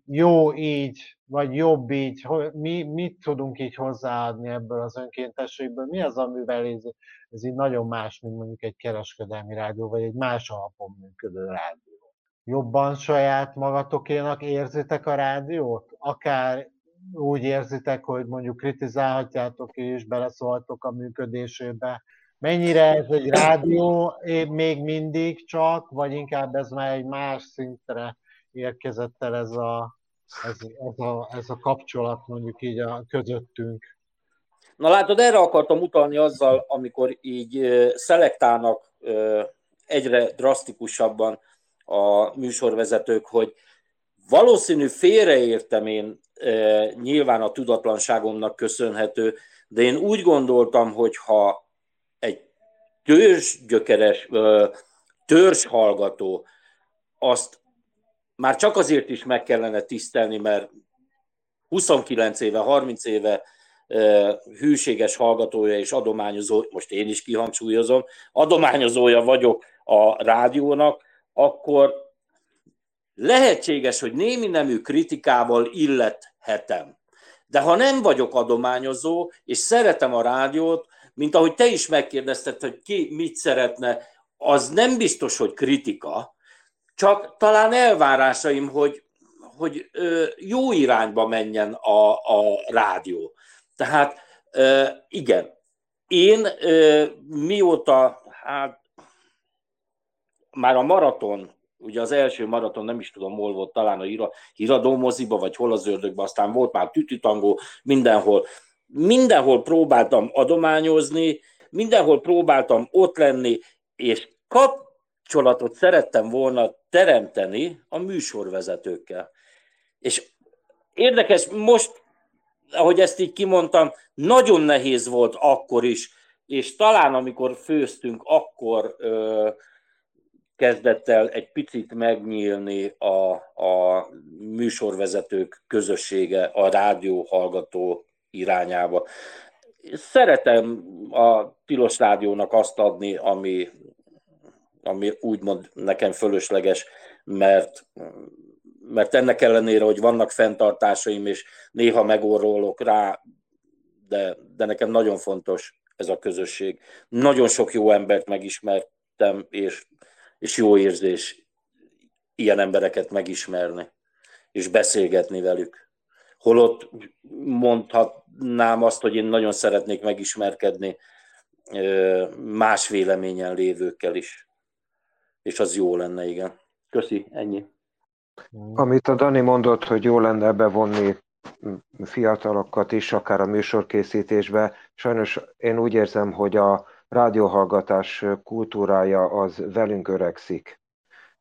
jó így, vagy jobb így, mi, mit tudunk így hozzáadni ebből az önkéntességből? Mi az, amivel ez, ez így nagyon más, mint mondjuk egy kereskedelmi rádió, vagy egy más alapon működő rádió? Jobban saját magatokénak érzitek a rádiót? Akár úgy érzitek, hogy mondjuk kritizálhatjátok és beleszóltok a működésébe, mennyire ez egy rádió még mindig csak, vagy inkább ez már egy más szintre érkezett el ez a, ez, ez, a, ez a kapcsolat mondjuk így a közöttünk. Na látod, erre akartam utalni azzal, amikor így szelektálnak egyre drasztikusabban a műsorvezetők, hogy valószínű félreértem én nyilván a tudatlanságomnak köszönhető, de én úgy gondoltam, hogy ha törzsgyökeres, törzshallgató, azt már csak azért is meg kellene tisztelni, mert 29 éve, 30 éve hűséges hallgatója és adományozó, most én is kihangsúlyozom, adományozója vagyok a rádiónak, akkor lehetséges, hogy némi nemű kritikával illethetem. De ha nem vagyok adományozó, és szeretem a rádiót, mint ahogy te is megkérdezted, hogy ki mit szeretne, az nem biztos, hogy kritika, csak talán elvárásaim, hogy, hogy jó irányba menjen a, a rádió. Tehát igen, én mióta, hát már a maraton, ugye az első maraton, nem is tudom, hol volt, talán a híradó moziba, vagy hol az ördögbe, aztán volt már tütütangó, mindenhol mindenhol próbáltam adományozni, mindenhol próbáltam ott lenni, és kapcsolatot szerettem volna teremteni a műsorvezetőkkel. És érdekes, most, ahogy ezt így kimondtam, nagyon nehéz volt akkor is, és talán amikor főztünk, akkor ö, kezdett el egy picit megnyílni a, a műsorvezetők közössége, a rádióhallgató irányába. Szeretem a Tilos Rádiónak azt adni, ami, ami úgymond nekem fölösleges, mert, mert ennek ellenére, hogy vannak fenntartásaim, és néha megorrolok rá, de, de nekem nagyon fontos ez a közösség. Nagyon sok jó embert megismertem, és, és jó érzés ilyen embereket megismerni, és beszélgetni velük holott mondhatnám azt, hogy én nagyon szeretnék megismerkedni más véleményen lévőkkel is. És az jó lenne, igen. Köszi, ennyi. Amit a Dani mondott, hogy jó lenne bevonni fiatalokat is, akár a műsorkészítésbe, sajnos én úgy érzem, hogy a rádióhallgatás kultúrája az velünk öregszik.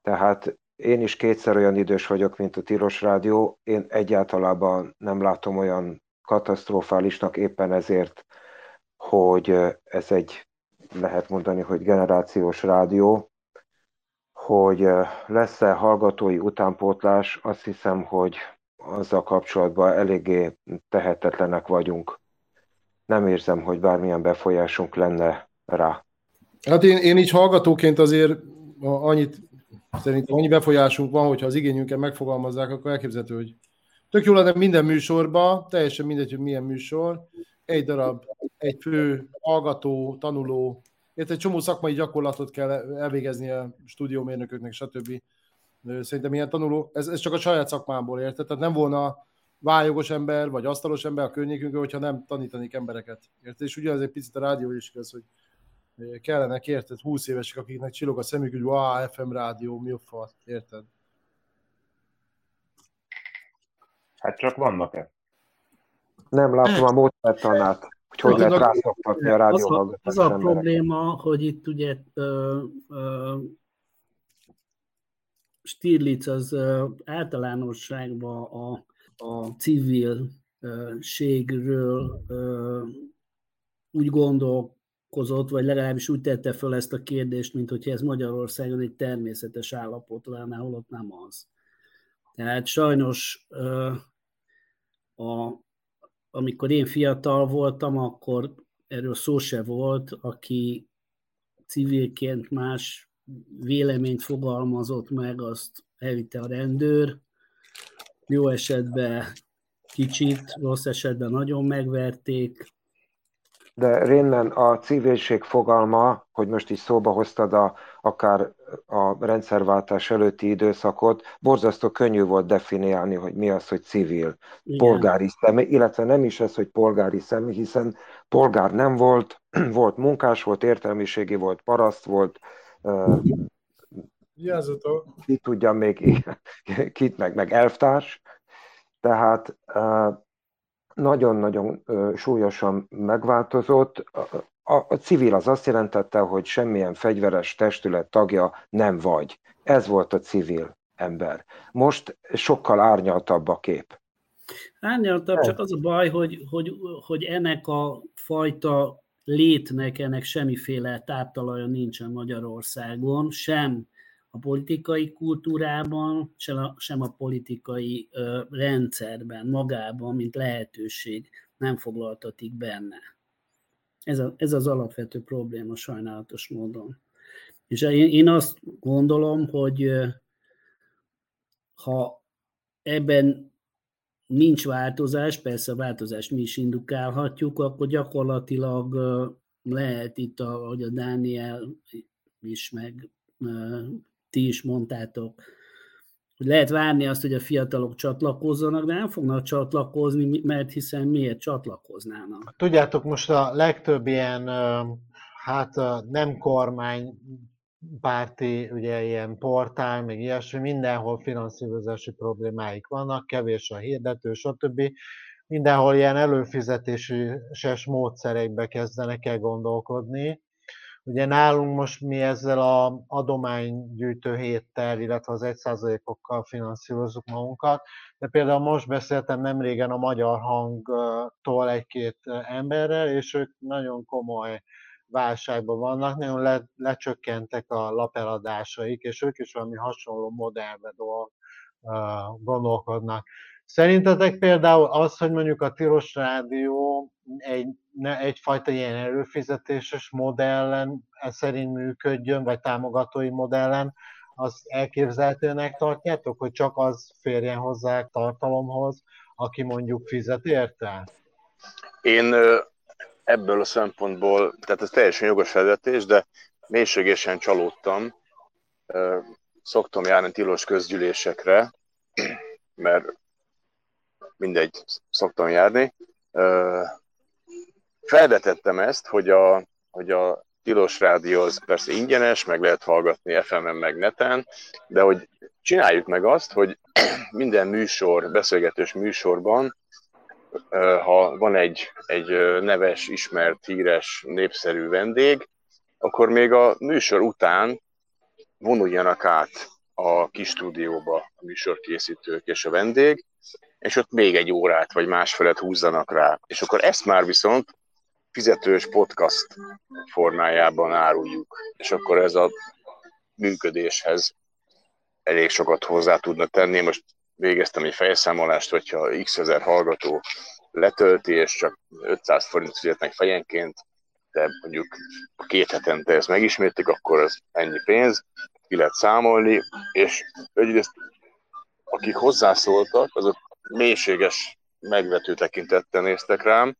Tehát én is kétszer olyan idős vagyok, mint a Tilos Rádió. Én egyáltalában nem látom olyan katasztrofálisnak éppen ezért, hogy ez egy, lehet mondani, hogy generációs rádió, hogy lesz-e hallgatói utánpótlás, azt hiszem, hogy azzal kapcsolatban eléggé tehetetlenek vagyunk. Nem érzem, hogy bármilyen befolyásunk lenne rá. Hát én, én így hallgatóként azért annyit Szerintem annyi befolyásunk van, hogyha az igényünket megfogalmazzák, akkor elképzelhető, hogy tök jó lenne minden műsorba, teljesen mindegy, hogy milyen műsor, egy darab, egy fő hallgató, tanuló, egy csomó szakmai gyakorlatot kell elvégezni a stúdiómérnököknek, stb. Szerintem ilyen tanuló, ez, ez csak a saját szakmámból érted, tehát nem volna vályogos ember, vagy asztalos ember a környékünkön, hogyha nem tanítanék embereket. Érted? És ugyanez egy picit a rádió is igaz, hogy kellene érted, 20 évesek, akiknek csillog a szemük, hogy wow, FM rádió, mi a fasz, érted? Hát csak vannak-e? Nem látom a módszertanát, hogy hogy lehet rászoktatni a rádióban. Az a, az a probléma, hogy itt ugye ö, ö, Stirlitz az ö, általánosságban a, a civilségről ö, úgy gondol, nyilatkozott, vagy legalábbis úgy tette föl ezt a kérdést, mint hogyha ez Magyarországon egy természetes állapot lenne, holott nem az. Tehát sajnos a, amikor én fiatal voltam, akkor erről szó se volt, aki civilként más véleményt fogalmazott meg, azt elvitte a rendőr. Jó esetben kicsit, rossz esetben nagyon megverték. De Rénnen a civilség fogalma, hogy most is szóba hoztad a, akár a rendszerváltás előtti időszakot, borzasztó könnyű volt definiálni, hogy mi az, hogy civil, Igen. polgári személy, illetve nem is ez, hogy polgári személy, hiszen polgár nem volt, volt munkás, volt értelmiségi, volt paraszt, volt ki tudja még, kit meg, meg elvtárs, tehát nagyon-nagyon súlyosan megváltozott. A, a civil az azt jelentette, hogy semmilyen fegyveres testület tagja nem vagy. Ez volt a civil ember. Most sokkal árnyaltabb a kép. Árnyaltabb, csak az a baj, hogy, hogy, hogy ennek a fajta létnek, ennek semmiféle táptalaja nincsen Magyarországon, sem a politikai kultúrában, sem a, politikai rendszerben, magában, mint lehetőség nem foglaltatik benne. Ez, a, ez az alapvető probléma sajnálatos módon. És én, én azt gondolom, hogy ha ebben nincs változás, persze a változást mi is indukálhatjuk, akkor gyakorlatilag lehet itt, ahogy a Dániel is, meg ti is mondtátok, hogy lehet várni azt, hogy a fiatalok csatlakozzanak, de nem fognak csatlakozni, mert hiszen miért csatlakoznának? Tudjátok, most a legtöbb ilyen, hát nem kormány párti, ugye ilyen portál, meg ilyesmi, mindenhol finanszírozási problémáik vannak, kevés a hirdető, stb. Mindenhol ilyen előfizetéses módszerekbe kezdenek el gondolkodni, Ugye nálunk most mi ezzel a adománygyűjtő héttel, illetve az 1%-okkal finanszírozunk magunkat, de például most beszéltem nemrégen a Magyar Hangtól egy-két emberrel, és ők nagyon komoly válságban vannak, nagyon le, lecsökkentek a lapeladásaik, és ők is valami hasonló modellbe dolg, gondolkodnak. Szerintetek például az, hogy mondjuk a Tilos Rádió egy, ne, egyfajta ilyen előfizetéses modellen e szerint működjön, vagy támogatói modellen, az elképzelhetőnek tartjátok, hogy csak az férjen hozzá tartalomhoz, aki mondjuk fizet érte? Én ebből a szempontból, tehát ez teljesen jogos felvetés, de mélységesen csalódtam. Szoktam járni tilos közgyűlésekre, mert mindegy, szoktam járni. Felvetettem ezt, hogy a, hogy a tilos rádió az persze ingyenes, meg lehet hallgatni FM-en, meg neten, de hogy csináljuk meg azt, hogy minden műsor, beszélgetős műsorban, ha van egy, egy neves, ismert, híres, népszerű vendég, akkor még a műsor után vonuljanak át a kis stúdióba a műsorkészítők és a vendég, és ott még egy órát vagy másfelet húzzanak rá. És akkor ezt már viszont fizetős podcast formájában áruljuk. És akkor ez a működéshez elég sokat hozzá tudna tenni. Most végeztem egy fejszámolást, hogyha x ezer hallgató letölti, és csak 500 forint fizetnek fejenként, de mondjuk két hetente ezt megismétlik, akkor ez ennyi pénz, ki lehet számolni, és egyrészt akik hozzászóltak, azok mélységes megvető tekintettel néztek rám,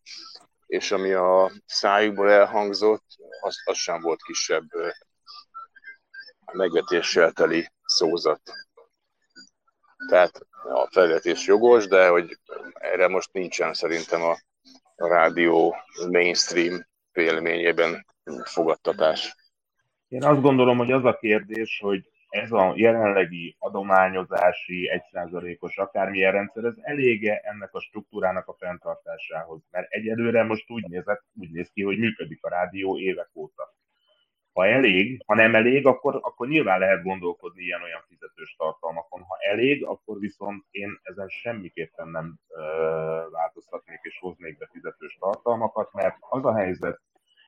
és ami a szájukból elhangzott, az, az sem volt kisebb megvetéssel teli szózat. Tehát a felvetés jogos, de hogy erre most nincsen szerintem a, rádió mainstream véleményében fogadtatás. Én azt gondolom, hogy az a kérdés, hogy ez a jelenlegi adományozási egyszázalékos akármilyen rendszer, ez elége ennek a struktúrának a fenntartásához. Mert egyelőre most úgy, nézett, úgy néz ki, hogy működik a rádió évek óta. Ha elég, ha nem elég, akkor, akkor nyilván lehet gondolkodni ilyen-olyan fizetős tartalmakon. Ha elég, akkor viszont én ezen semmiképpen nem ö, változtatnék és hoznék be fizetős tartalmakat, mert az a helyzet,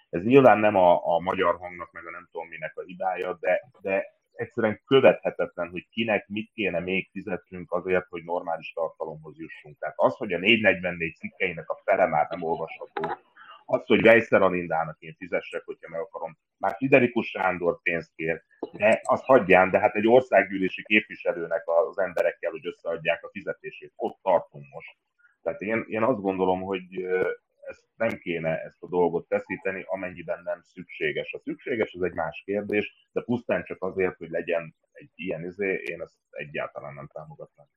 ez nyilván nem a, a magyar hangnak, meg a nem tudom minek a hibája, de, de egyszerűen követhetetlen, hogy kinek mit kéne még fizetnünk azért, hogy normális tartalomhoz jussunk. Tehát az, hogy a 444 cikkeinek a fele már nem olvasható, az, hogy Weiser Alindának én fizessek, hogyha meg akarom. Már Fiderikus Sándor pénzt kér, de azt hagyján, de hát egy országgyűlési képviselőnek az emberekkel, hogy összeadják a fizetését. Ott tartunk most. Tehát én, én azt gondolom, hogy ezt nem kéne ezt a dolgot feszíteni, amennyiben nem szükséges. A szükséges, ez egy más kérdés, de pusztán csak azért, hogy legyen egy ilyen izé, én ezt egyáltalán nem támogatnám.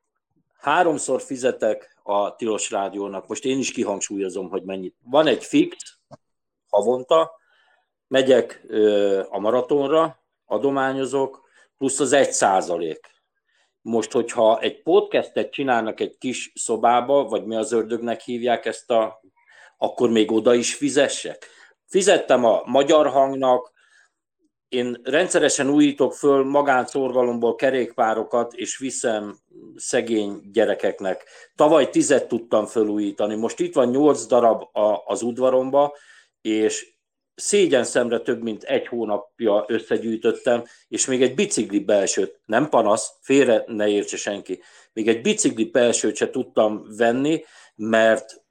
Háromszor fizetek a Tilos Rádiónak, most én is kihangsúlyozom, hogy mennyit. Van egy fix havonta, megyek ö, a maratonra, adományozok, plusz az egy százalék. Most, hogyha egy podcastet csinálnak egy kis szobába, vagy mi az ördögnek hívják ezt a akkor még oda is fizessek. Fizettem a magyar hangnak, én rendszeresen újítok föl magánszorgalomból kerékpárokat, és viszem szegény gyerekeknek. Tavaly tizet tudtam fölújítani, most itt van nyolc darab az udvaromba, és szégyen szemre több mint egy hónapja összegyűjtöttem, és még egy bicikli belsőt, nem panasz, félre ne értse senki, még egy bicikli belsőt se tudtam venni, mert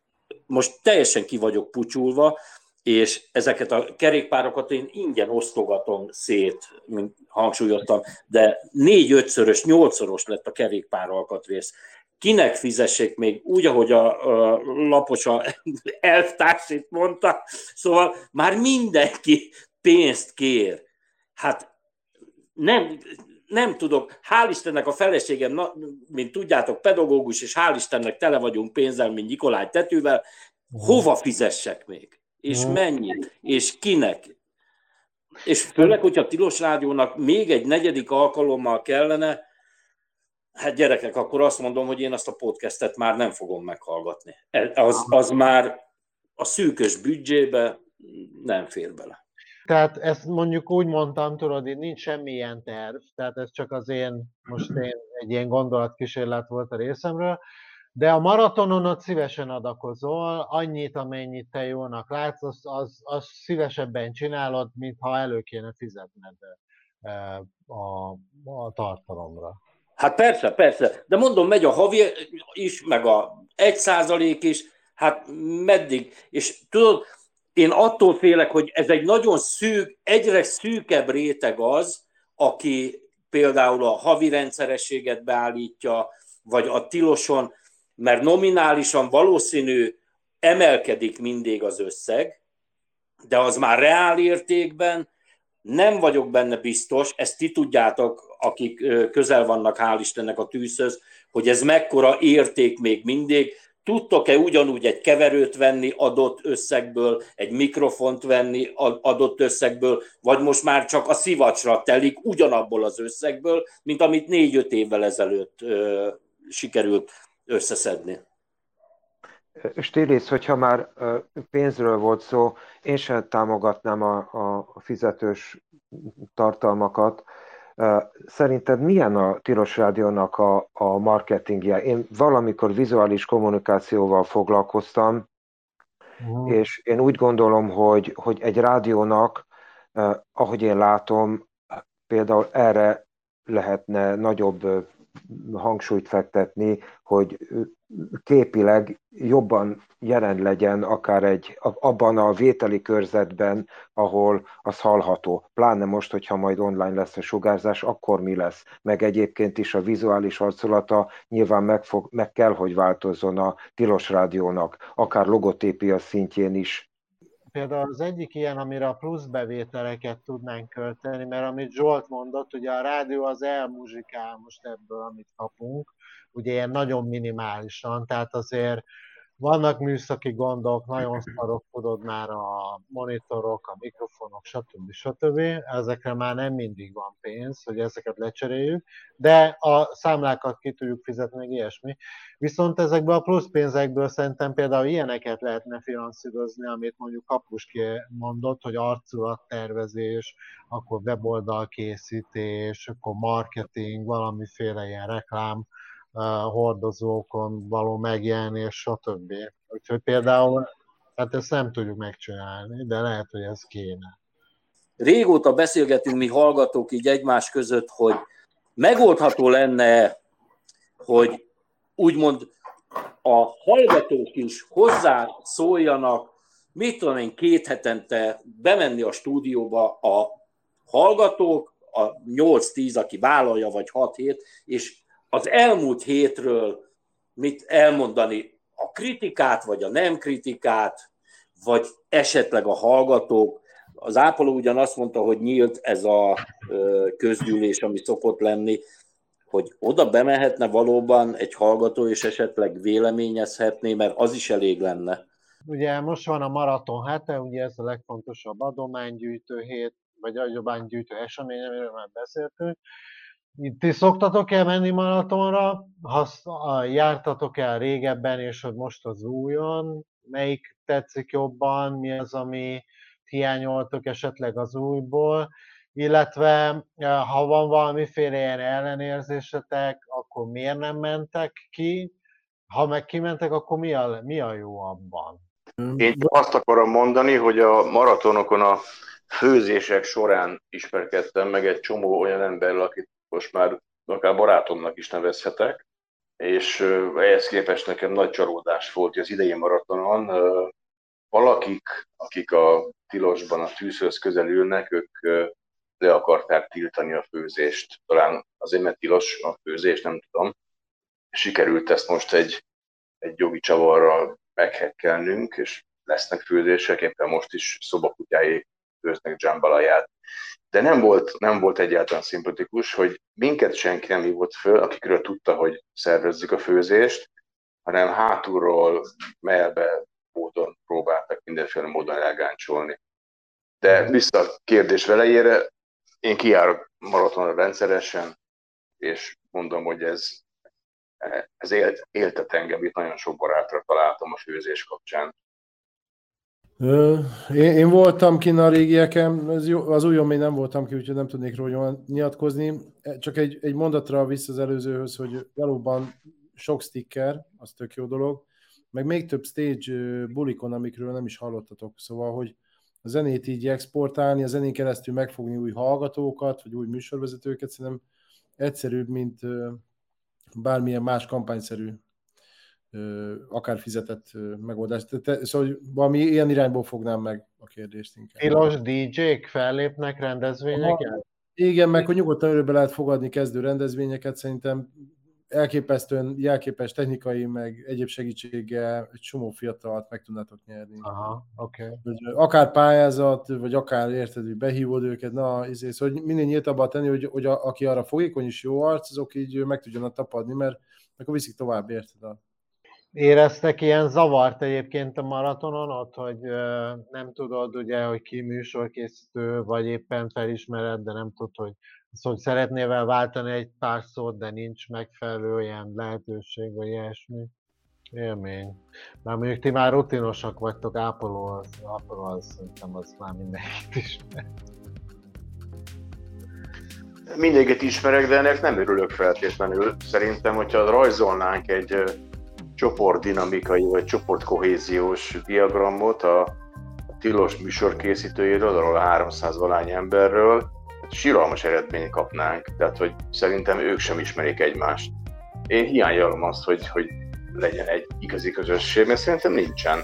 most teljesen ki vagyok pucsulva, és ezeket a kerékpárokat én ingyen osztogatom szét, mint hangsúlyoztam, de négy-ötszörös, nyolcszoros lett a kerékpár alkatrész. Kinek fizessék még úgy, ahogy a, a laposa elvtárs itt mondta, szóval már mindenki pénzt kér. Hát nem, nem tudok, hál' Istennek a feleségem, na, mint tudjátok, pedagógus, és hál' Istennek tele vagyunk pénzzel, mint Nikolaj tetővel, hova fizessek még? És mennyit? És kinek? És főleg, hogyha Tilos Rádiónak még egy negyedik alkalommal kellene, hát gyerekek, akkor azt mondom, hogy én azt a podcastet már nem fogom meghallgatni. Az, az már a szűkös büdzsébe nem fér bele. Tehát ezt mondjuk úgy mondtam, tudod, hogy nincs semmilyen terv, tehát ez csak az én, most én egy ilyen gondolatkísérlet volt a részemről, de a maratonon ott szívesen adakozol, annyit, amennyit te jónak látsz, az, az, az szívesebben csinálod, mint ha elő kéne fizetned a, a tartalomra. Hát persze, persze, de mondom, megy a havi is, meg a egy százalék is, hát meddig, és tudod, én attól félek, hogy ez egy nagyon szűk, egyre szűkebb réteg az, aki például a havi rendszerességet beállítja, vagy a tiloson, mert nominálisan valószínű emelkedik mindig az összeg, de az már reál értékben. Nem vagyok benne biztos, ezt ti tudjátok, akik közel vannak, hál' Istennek a tűzhöz, hogy ez mekkora érték még mindig, tudtok-e ugyanúgy egy keverőt venni adott összegből, egy mikrofont venni adott összegből, vagy most már csak a szivacsra telik ugyanabból az összegből, mint amit négy-öt évvel ezelőtt ö, sikerült összeszedni. Stilis, hogyha már pénzről volt szó, én sem támogatnám a, a fizetős tartalmakat, Szerinted milyen a Tilos Rádiónak a, a marketingje? Én valamikor vizuális kommunikációval foglalkoztam, uh-huh. és én úgy gondolom, hogy, hogy egy rádiónak, ahogy én látom, például erre lehetne nagyobb hangsúlyt fektetni, hogy képileg jobban jelen legyen akár egy, abban a vételi körzetben, ahol az hallható. Pláne most, hogyha majd online lesz a sugárzás, akkor mi lesz? Meg egyébként is a vizuális arculata nyilván meg, fog, meg kell, hogy változzon a tilos rádiónak, akár logotépia szintjén is például az egyik ilyen, amire a plusz bevételeket tudnánk költeni, mert amit Zsolt mondott, ugye a rádió az elmuzsikál most ebből, amit kapunk, ugye ilyen nagyon minimálisan, tehát azért vannak műszaki gondok, nagyon szarok, tudod már a monitorok, a mikrofonok, stb. stb. Ezekre már nem mindig van pénz, hogy ezeket lecseréljük, de a számlákat ki tudjuk fizetni, meg ilyesmi. Viszont ezekből a plusz pénzekből szerintem például ilyeneket lehetne finanszírozni, amit mondjuk Kapuski mondott, hogy arculattervezés, akkor weboldal készítés, akkor marketing, valamiféle ilyen reklám, hordozókon való megjelenés, stb. Úgyhogy például, hát ezt nem tudjuk megcsinálni, de lehet, hogy ez kéne. régóta beszélgetünk mi hallgatók így egymás között, hogy megoldható lenne, hogy úgymond a hallgatók is hozzá szóljanak, mit tudom én, két hetente bemenni a stúdióba a hallgatók, a 8-10, aki vállalja, vagy 6 hét, és az elmúlt hétről mit elmondani, a kritikát, vagy a nem kritikát, vagy esetleg a hallgatók. Az ápoló ugyan azt mondta, hogy nyílt ez a közgyűlés, ami szokott lenni, hogy oda bemehetne valóban egy hallgató, és esetleg véleményezhetné, mert az is elég lenne. Ugye most van a maraton hete, ugye ez a legfontosabb adománygyűjtő hét, vagy adománygyűjtő esemény, amiről már beszéltünk. Ti szoktatok el menni maratonra? Ha jártatok el régebben, és hogy most az újon, melyik tetszik jobban, mi az, ami hiányoltok esetleg az újból, illetve ha van valamiféle ilyen ellenérzésetek, akkor miért nem mentek ki? Ha meg kimentek, akkor mi a, mi a jó abban? Én azt akarom mondani, hogy a maratonokon a főzések során ismerkedtem meg egy csomó olyan emberrel, akit most már akár barátomnak is nevezhetek, és ehhez képest nekem nagy csalódás volt, hogy az idei maratonon valakik, akik a tilosban a tűzhöz közel ülnek, ők le akarták tiltani a főzést. Talán azért, mert tilos a főzés, nem tudom. Sikerült ezt most egy, egy jogi csavarral meghekkelnünk, és lesznek főzések, éppen most is szobakutyái főznek jambalaját. De nem volt, nem volt egyáltalán szimpatikus, hogy minket senki nem hívott föl, akikről tudta, hogy szervezzük a főzést, hanem hátulról, melbe módon próbáltak mindenféle módon elgáncsolni. De vissza a kérdés velejére, én kijárok maratonra rendszeresen, és mondom, hogy ez, ez élt, éltet engem, itt nagyon sok barátra találtam a főzés kapcsán. Én, én voltam ki a régieken, az, jó, az újon még nem voltam ki, úgyhogy nem tudnék róla nyilatkozni. Csak egy, egy mondatra vissza az előzőhöz, hogy valóban sok sticker, az tök jó dolog, meg még több stage bulikon, amikről nem is hallottatok. Szóval, hogy a zenét így exportálni, a zenén keresztül megfogni új hallgatókat, vagy új műsorvezetőket, szerintem egyszerűbb, mint bármilyen más kampányszerű akár fizetett megoldás. Te, szóval valami ilyen irányból fognám meg a kérdést inkább. Tilos DJ-k fellépnek rendezvényeken? Igen, meg hogy nyugodtan örökbe lehet fogadni kezdő rendezvényeket, szerintem elképesztően jelképes technikai, meg egyéb segítséggel egy csomó fiatalt meg tudnátok nyerni. Aha. Okay. Akár pályázat, vagy akár érted, hogy behívod őket, na, izé, szóval, hogy minél nyíltabban tenni, hogy, hogy a, aki arra fogékony és jó arc, azok így meg tudjanak tapadni, mert akkor viszik tovább, érted? A... Éreztek ilyen zavart egyébként a maratonon ott, hogy nem tudod ugye, hogy ki műsorkészítő, vagy éppen felismered, de nem tudod, hogy Szóval szeretnél váltani egy pár szót, de nincs megfelelő ilyen lehetőség, vagy ilyesmi. Élmény. Már mondjuk ti már rutinosak vagytok, ápoló az, ápoló az szerintem az már mindenkit ismer. Mindenkit ismerek, de ennek nem örülök feltétlenül. Szerintem, hogyha rajzolnánk egy csoportdinamikai vagy csoportkohéziós diagramot a tilos műsorkészítőjéről, arról a 300 valány emberről, síralmas eredményt kapnánk, tehát hogy szerintem ők sem ismerik egymást. Én hiányolom azt, hogy, hogy legyen egy igazi közösség, mert szerintem nincsen.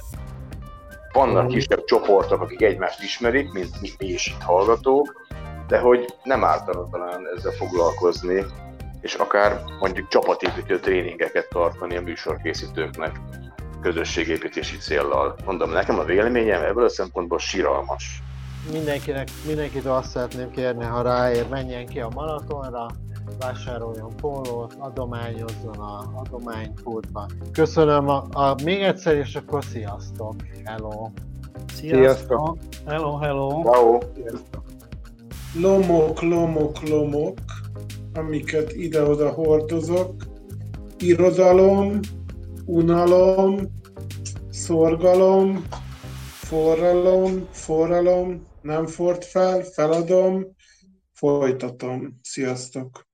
Vannak kisebb csoportok, akik egymást ismerik, mint mi is itt hallgatók, de hogy nem ártana talán ezzel foglalkozni, és akár mondjuk csapatépítő tréningeket tartani a műsorkészítőknek közösségépítési céllal. Mondom, nekem a véleményem ebből a szempontból síralmas mindenkinek, mindenkit azt szeretném kérni, ha ráér, menjen ki a maratonra, vásároljon pólót, adományozzon a adománypultba. Köszönöm a, a, még egyszer, és akkor sziasztok! Hello! Sziasztok! Hello, hello! Hello! Lomok, lomok, lomok, amiket ide-oda hordozok. Irodalom, unalom, szorgalom, forralom, forralom, nem ford fel, feladom, folytatom. Sziasztok!